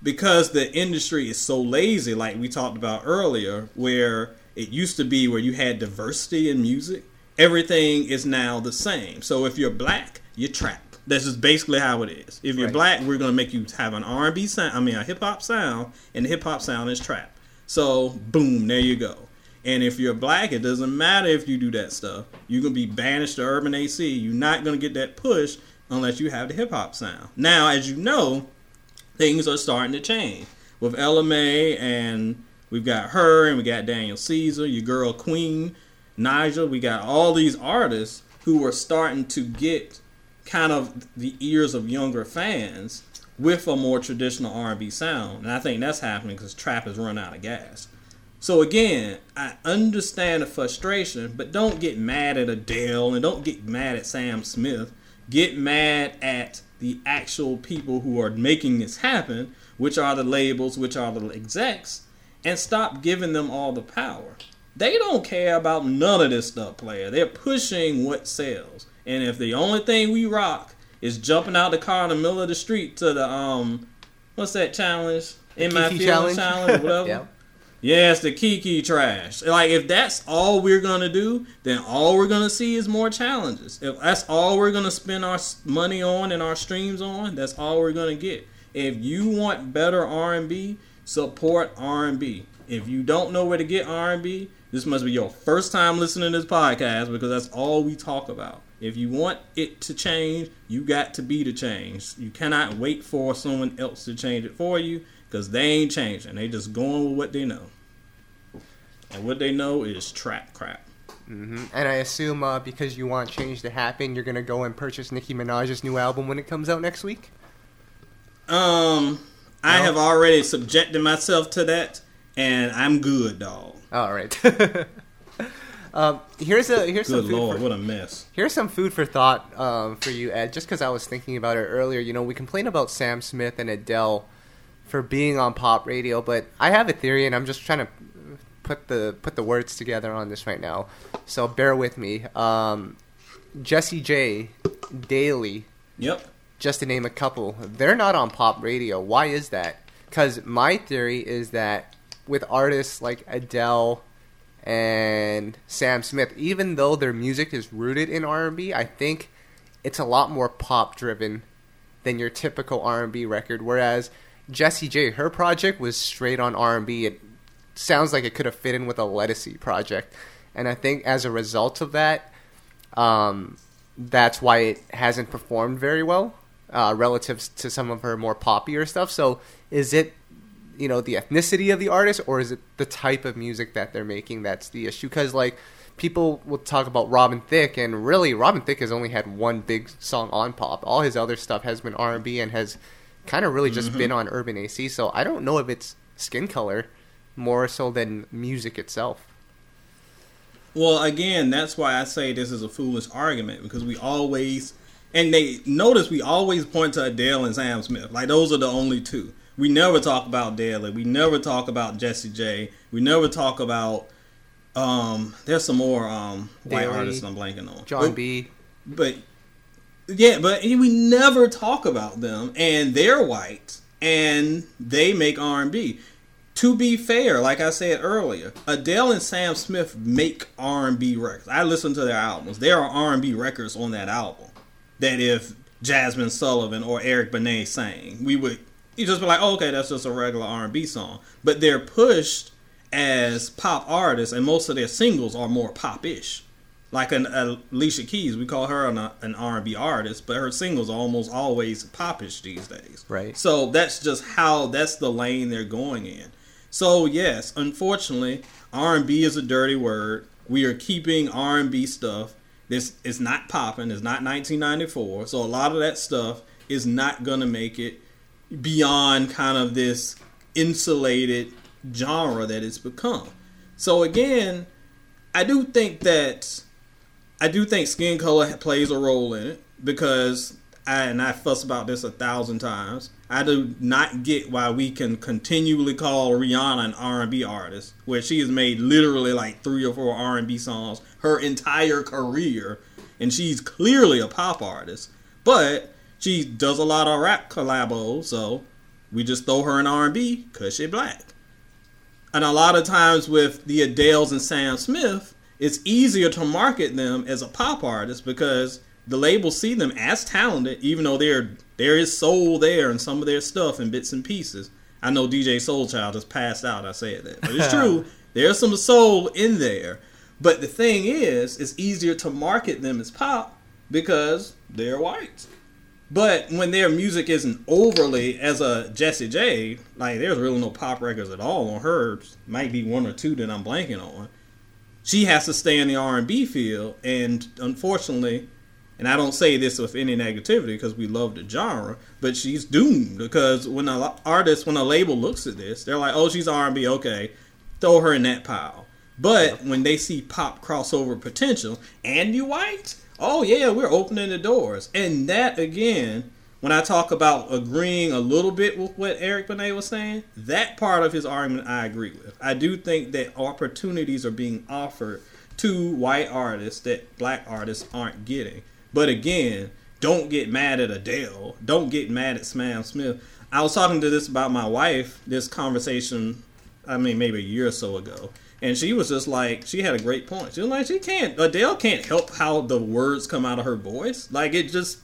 Because the industry is so lazy, like we talked about earlier, where it used to be where you had diversity in music, everything is now the same. So if you're black, you're trap. That's just basically how it is. If you're right. black, we're gonna make you have an R and B sound. I mean, a hip hop sound, and the hip hop sound is trap. So boom, there you go. And if you're black, it doesn't matter if you do that stuff. You're gonna be banished to urban AC. You're not gonna get that push unless you have the hip hop sound. Now, as you know, things are starting to change with Ella Mai, and we've got her, and we got Daniel Caesar, your girl Queen Naija. We got all these artists who are starting to get kind of the ears of younger fans with a more traditional R&B sound, and I think that's happening because trap has run out of gas. So again, I understand the frustration, but don't get mad at Adele and don't get mad at Sam Smith. Get mad at the actual people who are making this happen, which are the labels, which are the execs, and stop giving them all the power. They don't care about none of this stuff, player. They're pushing what sells. And if the only thing we rock is jumping out the car in the middle of the street to the um what's that challenge? In my field challenge, whatever. Yeah. Yes, the Kiki trash. Like if that's all we're gonna do, then all we're gonna see is more challenges. If that's all we're gonna spend our money on and our streams on, that's all we're gonna get. If you want better R and B, support R and B. If you don't know where to get R and B, this must be your first time listening to this podcast because that's all we talk about. If you want it to change, you got to be the change. You cannot wait for someone else to change it for you because they ain't changing. They just going with what they know. And what they know is trap crap. Mm-hmm. And I assume uh, because you want change to happen, you're gonna go and purchase Nicki Minaj's new album when it comes out next week. Um, I No? have already subjected myself to that, and I'm good, dog. All right. um, here's a here's some Good food lord, for, what a mess. here's some food for thought um, for you, Ed. Just because I was thinking about it earlier, you know, we complain about Sam Smith and Adele for being on pop radio, but I have a theory, and I'm just trying to put the put the words together on this right now. So bear with me. Um, Jessie J, Daley, Yep. just to name a couple, they're not on pop radio. Why is that? Because my theory is that with artists like Adele and Sam Smith, even though their music is rooted in R&B, I think it's a lot more pop driven than your typical R&B record. Whereas Jessie J, her project was straight on R&B. It sounds like it could have fit in with a Ledisi project, and I think as a result of that, um, that's why it hasn't performed very well uh, relative to some of her more poppier stuff. So, is it you know the ethnicity of the artist, or is it the type of music that they're making that's the issue? Because like people will talk about Robin Thicke, and really Robin Thicke has only had one big song on pop. All his other stuff has been R and B and has kind of really just mm-hmm. been on urban AC. So I don't know if it's skin color more so than music itself. Well, again, that's why I say this is a foolish argument because we always, and they notice we always point to Adele and Sam Smith. Like those are the only two. We never talk about Daley. We never talk about Jessie J. We never talk about. Um, there's some more um white Daley, artists I'm blanking on. John But- B. but yeah, but we never talk about them, and they're white, and they make R and B. To be fair, like I said earlier, Adele and Sam Smith make R and B records. I listen to their albums. There are R and B records on that album that if Jazmine Sullivan or Eric Benet sang, we would you just be like, oh, okay, that's just a regular R and B song. But they're pushed as pop artists, and most of their singles are more pop-ish like an Alicia Keys, we call her an, an R&B artist, but her singles are almost always popish these days. Right. So that's just how that's the lane they're going in. So yes, unfortunately, R&B is a dirty word. We are keeping R&B stuff. This is not popping. It's not 1994. So a lot of that stuff is not gonna make it beyond kind of this insulated genre that it's become. So again, I do think that I do think skin color plays a role in it because I and I fuss about this a thousand times. I do not get why we can continually call Rihanna an R&B artist, where she has made literally like three or four R&B songs her entire career, and she's clearly a pop artist. But she does a lot of rap collabos, so we just throw her in R&B because she black. And a lot of times with the Adeles and Sam Smith, it's easier to market them as a pop artist because the labels see them as talented, even though there there is soul there in some of their stuff in bits and pieces. I know DJ Soulchild just passed out. I said that, but it's true. There's some soul in there. But the thing is, it's easier to market them as pop because they're white. But when their music isn't overly as a Jessie J, like there's really no pop records at all on hers. Might be one or two that I'm blanking on. She has to stay in the R&B field, and unfortunately, and I don't say this with any negativity because we love the genre, but she's doomed because when an artist, when a label looks at this, they're like, "Oh, she's R&B, okay, throw her in that pile." But when they see pop crossover potential and you white, oh yeah, we're opening the doors. And that again, when I talk about agreeing a little bit with what Eric Benet was saying, that part of his argument I agree with. I do think that opportunities are being offered to white artists that black artists aren't getting. But again, don't get mad at Adele. Don't get mad at Sam Smith. I was talking to this about my wife, this conversation, I mean, maybe a year or so ago. And she was just like, she had a great point. She was like, she can't, Adele can't help how the words come out of her voice. Like, it just,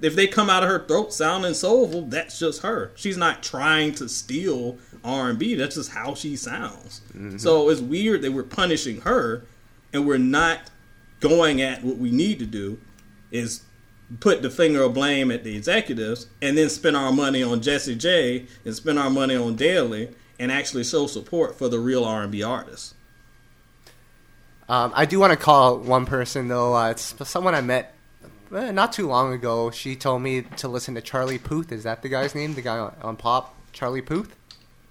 if they come out of her throat sounding soulful, that's just her. She's not trying to steal R&B. That's just how she sounds. Mm-hmm. So it's weird that we're punishing her and we're not going at what we need to do is put the finger of blame at the executives and then spend our money on Jessie J and spend our money on Daley and actually show support for the real R&B artists. Um, I do want to call one person though. Uh, it's someone I met eh, not too long ago. She told me to listen to Charlie Puth. Is that the guy's name? The guy on, on Pop, Charlie Puth.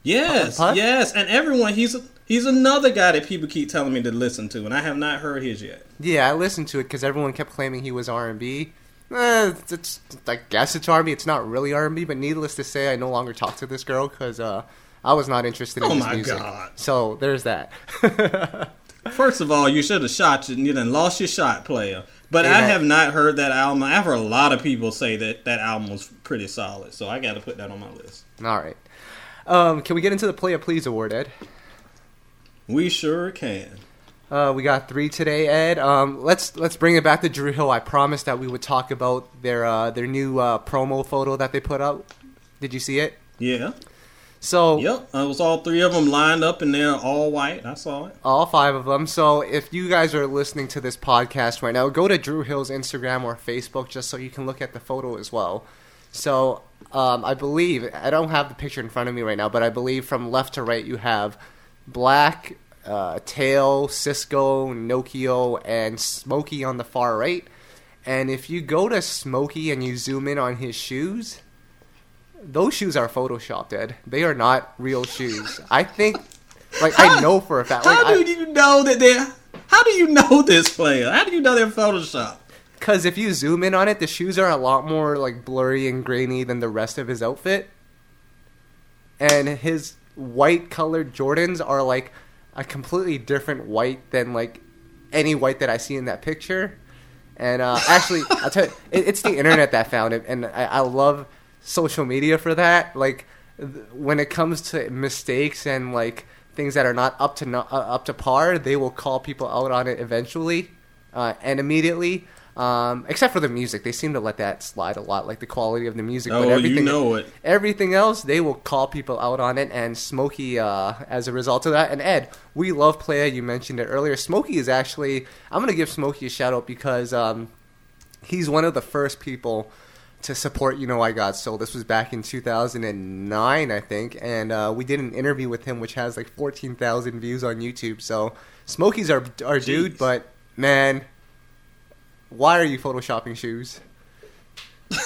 Yes, yes, and everyone. He's he's another guy that people keep telling me to listen to, and I have not heard his yet. Yeah, I listened to it because everyone kept claiming he was R and B. Eh, it's, I guess it's R&B. It's not really R&B, but needless to say, I no longer talk to this girl because uh, I was not interested in oh his music. God. So there's that. First of all, you should have shot you. You done lost your shot, player. But I have not heard that album. I've heard a lot of people say that that album was pretty solid. So I got to put that on my list. All right. Um, can we get into the Player Please award, Ed? We sure can. Uh, we got three today, Ed. Um, let's let's bring it back to Dru Hill. I promised that we would talk about their uh, their new uh, promo photo that they put up. Did you see it? Yeah. So yep, it was all three of them lined up, and they're all white. I saw it. All five of them. So if you guys are listening to this podcast right now, go to Dru Hill's Instagram or Facebook just so you can look at the photo as well. So um, I believe I don't have the picture in front of me right now, but I believe from left to right you have black, uh, Tao, Sisqo, Nokio, and Smokey on the far right. And if you go to Smokey and you zoom in on his shoes, those shoes are photoshopped, Ed. They are not real shoes. I think, like, how, I know for a fact. Like, how do I, you know that they're? How do you know this player? How do you know they're photoshopped? Because if you zoom in on it, the shoes are a lot more like blurry and grainy than the rest of his outfit. And his white colored Jordans are like a completely different white than like any white that I see in that picture. And uh, actually, I'll tell you, it, it's the internet that found it, and I, I love social media for that. Like th- when it comes to mistakes and like things that are not up to no, uh, up to par, they will call people out on it eventually uh, and immediately. Um, except for the music, they seem to let that slide a lot, like the quality of the music. Oh, but everything, you know it. Everything else, they will call people out on it, and Smokey, uh, as a result of that, and Ed, we love Playa. You mentioned it earlier. Smokey is actually, I'm gonna give Smokey a shout out because um, he's one of the first people to support You Know I Got Soul. This was back in 2009, I think, and uh, we did an interview with him, which has like 14,000 views on YouTube. So Smokey's our our Jeez. dude, but man why are you photoshopping shoes?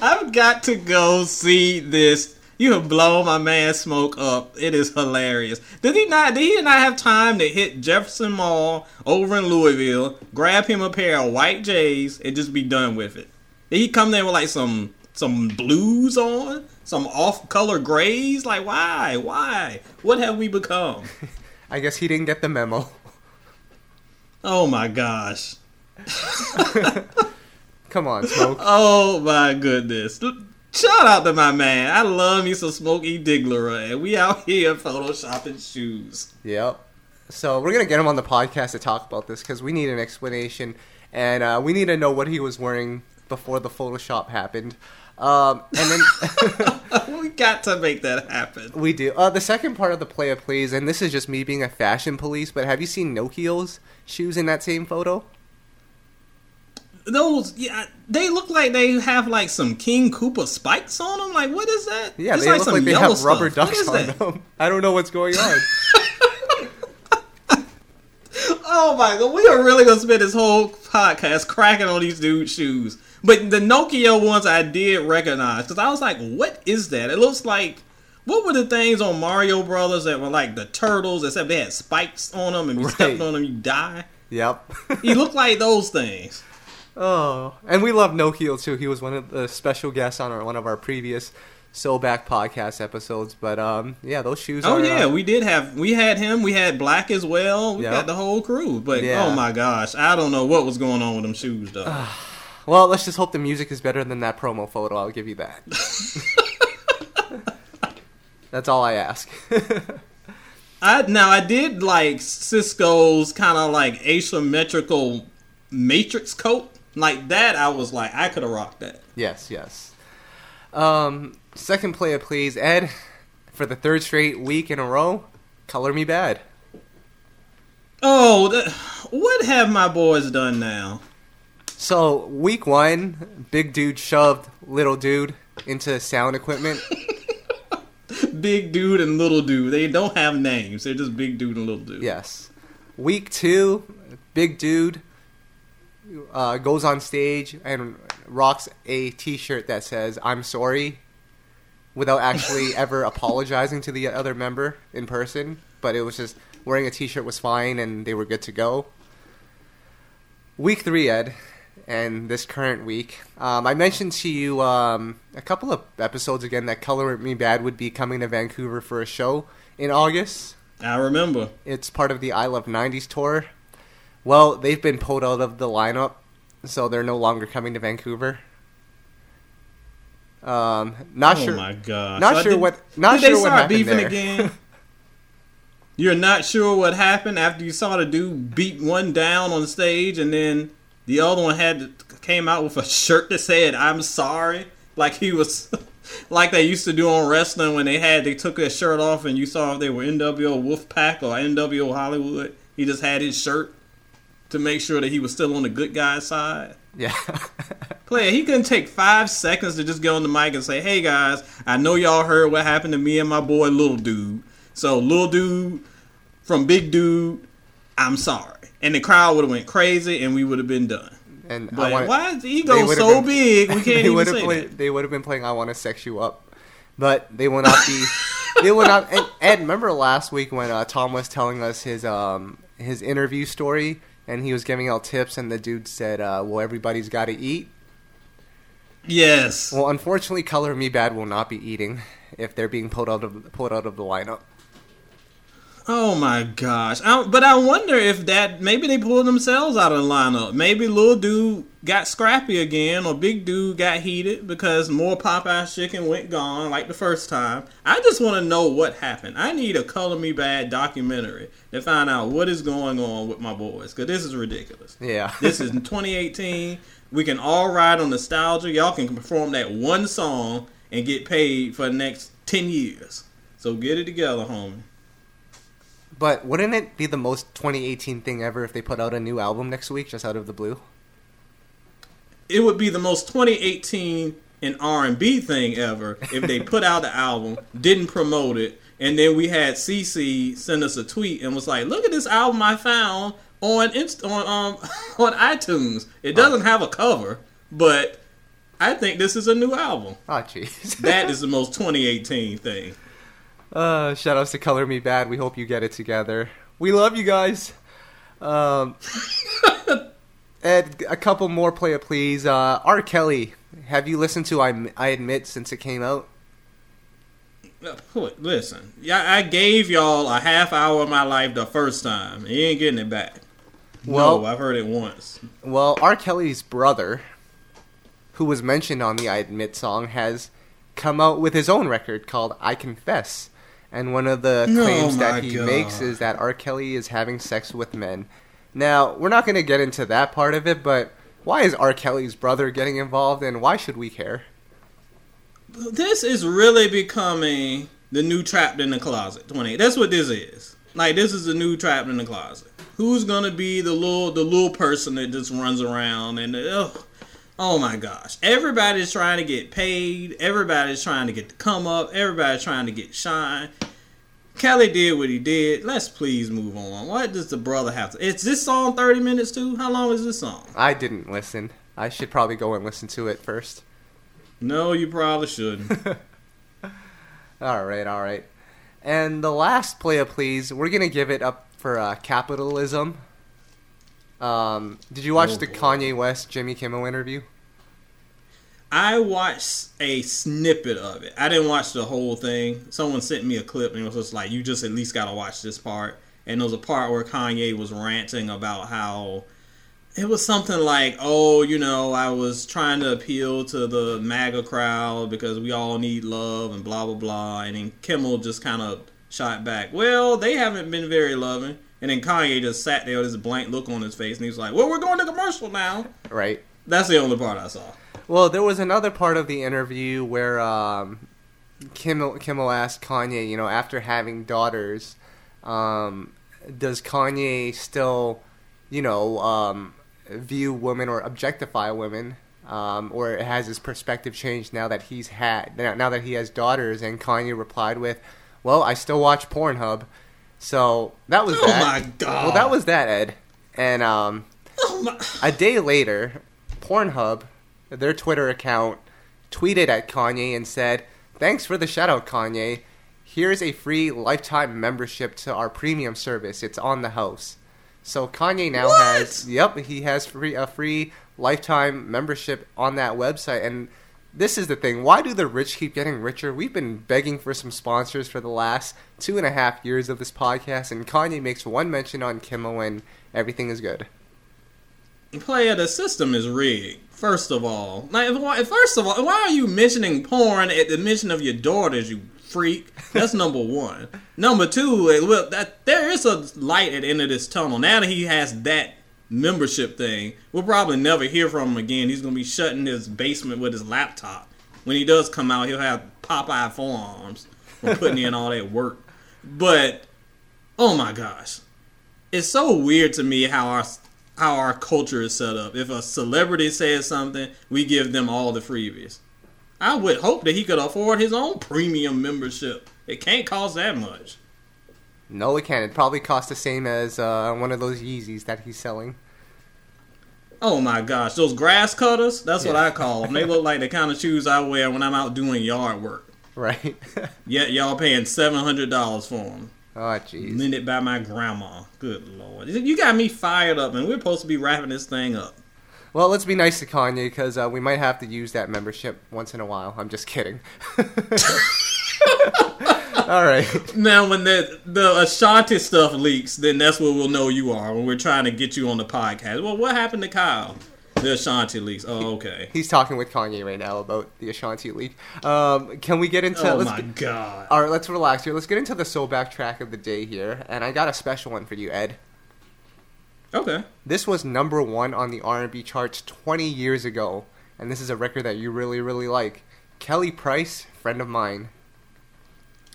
I've got to go see this. You have blown my man Smoke up. It is hilarious. Did he not? Did he not have time to hit Jefferson Mall over in Louisville, grab him a pair of white J's, and just be done with it? Did he come there with like some some blues on, some off-color grays? Like why? Why? What have we become? I guess he didn't get the memo. Oh my gosh. Come on, Smoke. Oh my goodness. Shout out to my man. I love me some Smokey Diggler, and we out here photoshopping shoes. Yep. So we're gonna get him on the podcast to talk about this because we need an explanation, and uh, we need to know what he was wearing before the Photoshop happened. Um, and then we got to make that happen. We do. Uh, the second part of the play of plays, and this is just me being a fashion police, but have you seen Nokio's shoes in that same photo? Those, yeah, they look like they have like some King Koopa spikes on them. Like, what is that? Yeah, it's they like look like they have stuff. rubber ducks on that? them. I don't know what's going on. oh my god, we are really gonna spend this whole podcast cracking on these dude shoes. But the Nokio ones I did recognize because I was like, "What is that?" It looks like what were the things on Mario Brothers that were like the turtles, except they had spikes on them, and if you right. stepped on them, you die. Yep. he looked like those things. Oh, and we love No Heel too. He was one of the special guests on our, one of our previous So Back podcast episodes. But um, yeah, those shoes. Oh are, yeah, uh, we did have we had him. We had Black as well. We Yeah. got the whole crew. But Yeah. oh my gosh, I don't know what was going on with them shoes though. well, let's just hope the music is better than that promo photo. I'll give you that. That's all I ask. I now I did like Sisqo's kind of like asymmetrical matrix coat like that. I was like, I could have rocked that. yes, yes. Um, second player, please, Ed. For the third straight week in a row, color me bad. Oh, what have my boys done now? So week one, big dude shoved little dude into sound equipment. Big dude and little dude. They don't have names. They're just big dude and little dude. yes. Week two, big dude uh, goes on stage and rocks a T-shirt that says "I'm sorry," without actually ever apologizing to the other member in person. But it was just wearing a T-shirt was fine, and they were good to go. Week three, Ed, and this current week, um, I mentioned to you um, a couple of episodes again that Color Me Badd would be coming to Vancouver for a show in August. I remember. It's part of the I Love 90s tour. Well, they've been pulled out of the lineup, so they're no longer coming to Vancouver. Um, not sure. oh sure. my gosh. not Uh, sure did- what- not did sure they what start beefing there. again? You're not sure what happened after you saw the dude beat one down on stage, and then the other one had to, came out with a shirt that said "I'm sorry," like he was, like they used to do on wrestling when they had they took their shirt off, and you saw if they were NWO Wolfpack or NWO Hollywood. He just had his shirt to make sure that he was still on the good guy's side. Yeah. Player, he couldn't take five seconds to just get on the mic and say, "Hey guys, I know y'all heard what happened to me and my boy Little Dude. So Little Dude from Big Dude, I'm sorry." And the crowd would have went crazy, and we would have been done. and But wanna- why is the ego so been- big? We can't even say play- that. They would have been playing "I Want to Sex You Up," but they will not be. they will not. And Ed, remember last week when uh, Tom was telling us his um his interview story, and he was giving out tips, and the dude said, uh, "Well, everybody's got to eat." Yes. Well, unfortunately, Color Me Badd will not be eating if they're being pulled out of pulled out of the lineup. Oh my gosh! I, but I wonder if that maybe they pulled themselves out of the lineup. Maybe little dude got scrappy again, or big dude got heated because more Popeye's chicken went gone like the first time. I just want to know what happened. I need a color me badd documentary to find out what is going on with my boys because this is ridiculous. Yeah. This is 2018. We can all ride on nostalgia. Y'all can perform that one song and get paid for the next 10 years. So get it together, homie. But wouldn't it be the most 2018 thing ever if they put out a new album next week, just out of the blue? it would be the most 2018 and R&B thing ever if they put out the album, didn't promote it, and then we had CC send us a tweet and was like, "Look at this album I found on Inst- on um on iTunes. It doesn't have a cover, but I think this is a new album." Oh, jeez. That is the most 2018 thing. Uh, shout outs to Color Me Badd. We hope you get it together. We love you guys. Um, Ed, a couple more play it, please. Uh, R. Kelly, have you listened to I, I Admit since it came out? Listen, yeah, I gave y'all a half hour of my life the first time. You ain't getting it back. Well- no, I've heard it once. Well, R. Kelly's brother, who was mentioned on the I Admit song, has come out with his own record called I Confess. And one of the Oh claims my that he God. makes is that R. Kelly is having sex with men. Now, we're not going to get into that part of it, but why is R. Kelly's brother getting involved and why should we care? This is really becoming the new trapped in the closet. Twenty. That's what this is. Like this is the new trapped in the closet. Who's gonna be the little the little person that just runs around and ugh, oh my gosh! Everybody's trying to get paid. Everybody's trying to get the come up. Everybody's trying to get shine. Kelly did what he did. Let's please move on. What does the brother have to? Is this song thirty minutes too? How long is this song? I didn't listen. I should probably go and listen to it first. No, you probably shouldn't. All right, all right. And the last player, please. We're gonna give it up for uh, capitalism. Um, did you watch Oh, the boy. Kanye West Jimmy Kimmel interview? I watched a snippet of it. I didn't watch the whole thing. Someone sent me a clip and it was just like, you just at least got to watch this part. And there was a part where Kanye was ranting about how it was something like, oh, you know, I was trying to appeal to the MAGA crowd because we all need love and blah, blah, blah. And then Kimmel just kind of shot back, well, they haven't been very loving. And then Kanye just sat there with this blank look on his face and he was like, well, we're going to commercial now. Right. That's the only part I saw. Well, there was another part of the interview where um, Kimmel, Kimmel asked Kanye, you know, after having daughters, um, does Kanye still, you know, um, view women or objectify women? Um, or has his perspective changed now that he's had now that he has daughters? And Kanye replied with, "Well, I still watch Pornhub." So that was Oh that. my God. Well, that was that, Ed. And um, Oh my. a day later, Pornhub, their Twitter account, tweeted at Kanye and said, Thanks for the shout out, Kanye. Here's a free lifetime membership to our premium service. It's on the house. So Kanye now What? has yep, he has free a free lifetime membership on that website and this is the thing. Why do the rich keep getting richer? We've been begging for some sponsors for the last two and a half years of this podcast, and Kanye makes one mention on Kimmel, and everything is good. Player, the system is rigged. First of all, like, why- first of all, why are you mentioning porn at the mention of your daughters? You freak. That's number one. Number two, well, that there is a light at the end of this tunnel. Now that he has that membership thing, we'll probably never hear from him again. He's gonna be shut in his basement with his laptop. When he does come out, he'll have Popeye forearms from putting in all that work. But oh my gosh, it's so weird to me how our how our culture is set up. If a celebrity says something, we give them all the freebies. I would hope that he could afford his own premium membership. It can't cost that much. No, it can't. It probably costs the same as uh, one of those Yeezys that he's selling. Oh my gosh, those grass cutters, that's what I call them. They look like the kind of shoes I wear when I'm out doing yard work. Right? Yet y'all paying $700 for them. Oh, jeez. Lended by my grandma. Good lord. You got me fired up, and we're supposed to be wrapping this thing up. Well, let's be nice to Kanye because uh, we might have to use that membership once in a while. I'm just kidding. All right. Now, when the the Ashanti stuff leaks, then that's where we'll know you are when we're trying to get you on the podcast. Well, what happened to Kyle? The Ashanti leaks. Oh, okay. He's talking with Kanye right now about the Ashanti leak. Um, can we get into? Oh let's my get- god. all right, let's relax here. Let's get into the soul back track of the day here, and I got a special one for you, Ed. Okay. This was number one on the R&B charts 20 years ago, and this is a record that you really, really like. Kelly Price, friend of mine.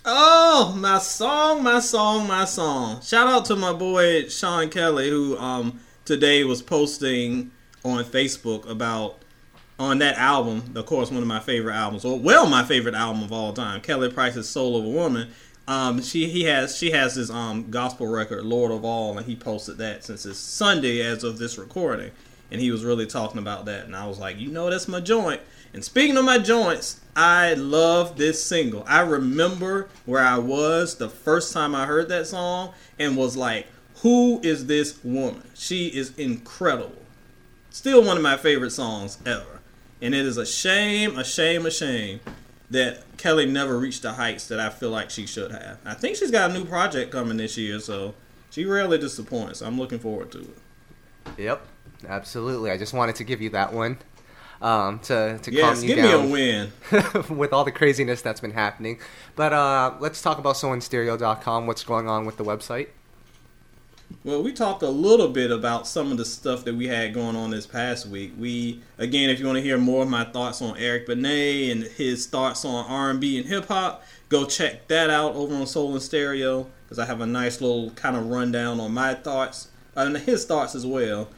Oh, my song, my song, my song. Shout out to my boy Sean Kelly who um today was posting on Facebook about on that album, of course one of my favorite albums, or well my favorite album of all time, Kelly Price's Soul of a Woman. Um she he has she has his um gospel record Lord of All and he posted that since it's Sunday as of this recording. And he was really talking about that and I was like, "You know that's my joint." And speaking of my joints, I love this single. I remember where I was the first time I heard that song and was like, who is this woman? She is incredible. Still one of my favorite songs ever. And it is a shame, a shame, a shame that Kelly never reached the heights that I feel like she should have. I think she's got a new project coming this year, so she rarely disappoints. I'm looking forward to it. Yep, absolutely. I just wanted to give you that one um, to to Yes, calm you give me a down win. with all the craziness that's been happening. But uh, let's talk about SoulInStereo.com. What's going on with the website? Well, we talked a little bit about some of the stuff that we had going on this past week. We, again, if you want to hear more of my thoughts on Eric Benet and his thoughts on R&B and hip hop, go check that out over on Soul in Stereo because I have a nice little kind of rundown on my thoughts and his thoughts as well.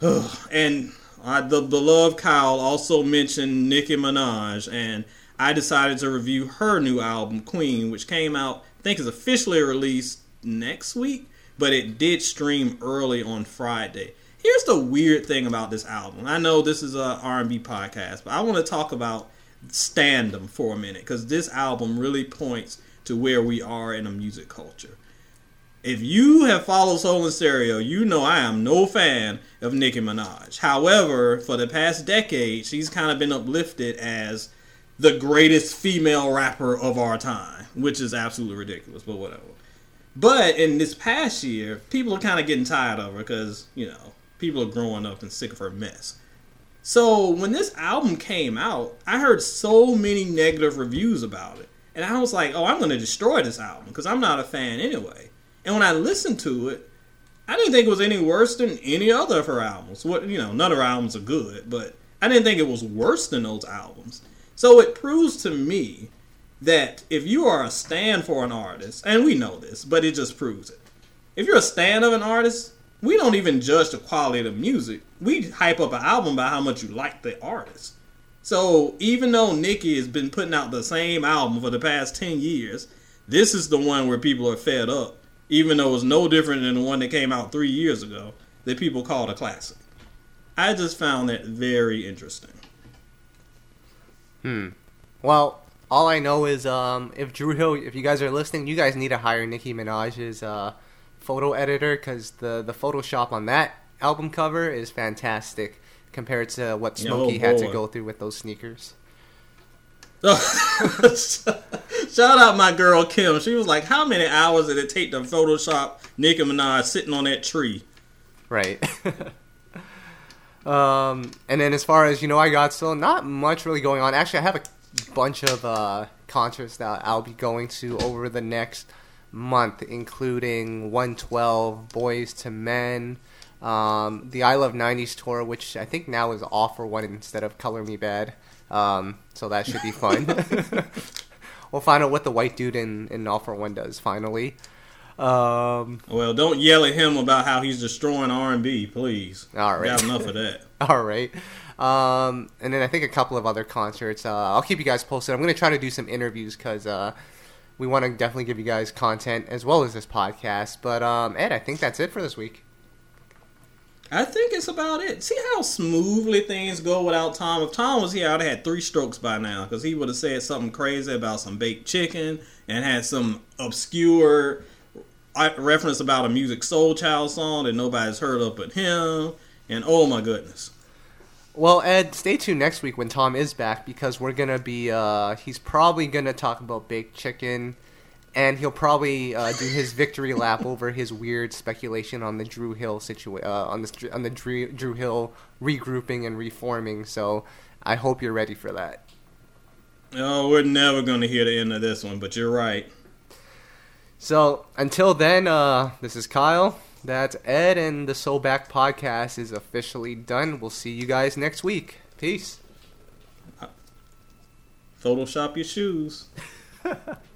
and uh, the beloved Kyle also mentioned Nicki Minaj, and I decided to review her new album, Queen, which came out, I think is officially released next week, but it did stream early on Friday. Here's the weird thing about this album. I know this is a R&B podcast, but I want to talk about standom for a minute because this album really points to where we are in a music culture. If you have followed Soul in Stereo, you know I am no fan of Nicki Minaj. However, for the past decade, she's kind of been uplifted as the greatest female rapper of our time, which is absolutely ridiculous, but whatever. But in this past year, people are kind of getting tired of her because, you know, people are growing up and sick of her mess. So when this album came out, I heard so many negative reviews about it. And I was like, oh, I'm going to destroy this album because I'm not a fan anyway. And when I listened to it, I didn't think it was any worse than any other of her albums. What you know, none of her albums are good, but I didn't think it was worse than those albums. So it proves to me that if you are a stand for an artist, and we know this, but it just proves it. If you're a stand of an artist, we don't even judge the quality of the music. We hype up an album by how much you like the artist. So even though Nicki has been putting out the same album for the past 10 years, this is the one where people are fed up even though it's no different than the one that came out three years ago that people called a classic. I just found that very interesting. Hmm. Well, all I know is um, if Dru Hill, if you guys are listening, you guys need to hire Nicki Minaj's uh, photo editor because the the Photoshop on that album cover is fantastic compared to what Smokey had to go through with those sneakers. Shout out my girl Kim. She was like, "How many hours did it take to Photoshop Nicki Minaj sitting on that tree?" Right. um, and then as far as you know, I got still not much really going on. Actually, I have a bunch of uh, concerts that I'll be going to over the next month, including 112, Boyz II Men, um, the I Love 90s tour, which I think now is All-4-One instead of Color Me Badd. Um, so that should be fun. we'll find out what the white dude in, in All-4-One does finally. Um, well, don't yell at him about how he's destroying R and B, please. All right, got enough of that. all right, um, and then I think a couple of other concerts. Uh, I'll keep you guys posted. I'm going to try to do some interviews because uh, we want to definitely give you guys content as well as this podcast. But um, Ed, I think that's it for this week. I think it's about it. See how smoothly things go without Tom. If Tom was here, I'd have had three strokes by now because he would have said something crazy about some baked chicken and had some obscure reference about a Musiq Soulchild song that nobody's heard of but him. And oh my goodness. Well, Ed, stay tuned next week when Tom is back because we're gonna be. Uh, he's probably gonna talk about baked chicken and he'll probably uh, do his victory lap over his weird speculation on the Dru Hill situation, uh, on the on the Dru, Dru Hill regrouping and reforming. So I hope you're ready for that. Oh, we're never going to hear the end of this one, but you're right. So until then, uh, this is Kyle. That's Ed, and the Soul Back podcast is officially done. We'll see you guys next week. Peace. Photoshop your shoes.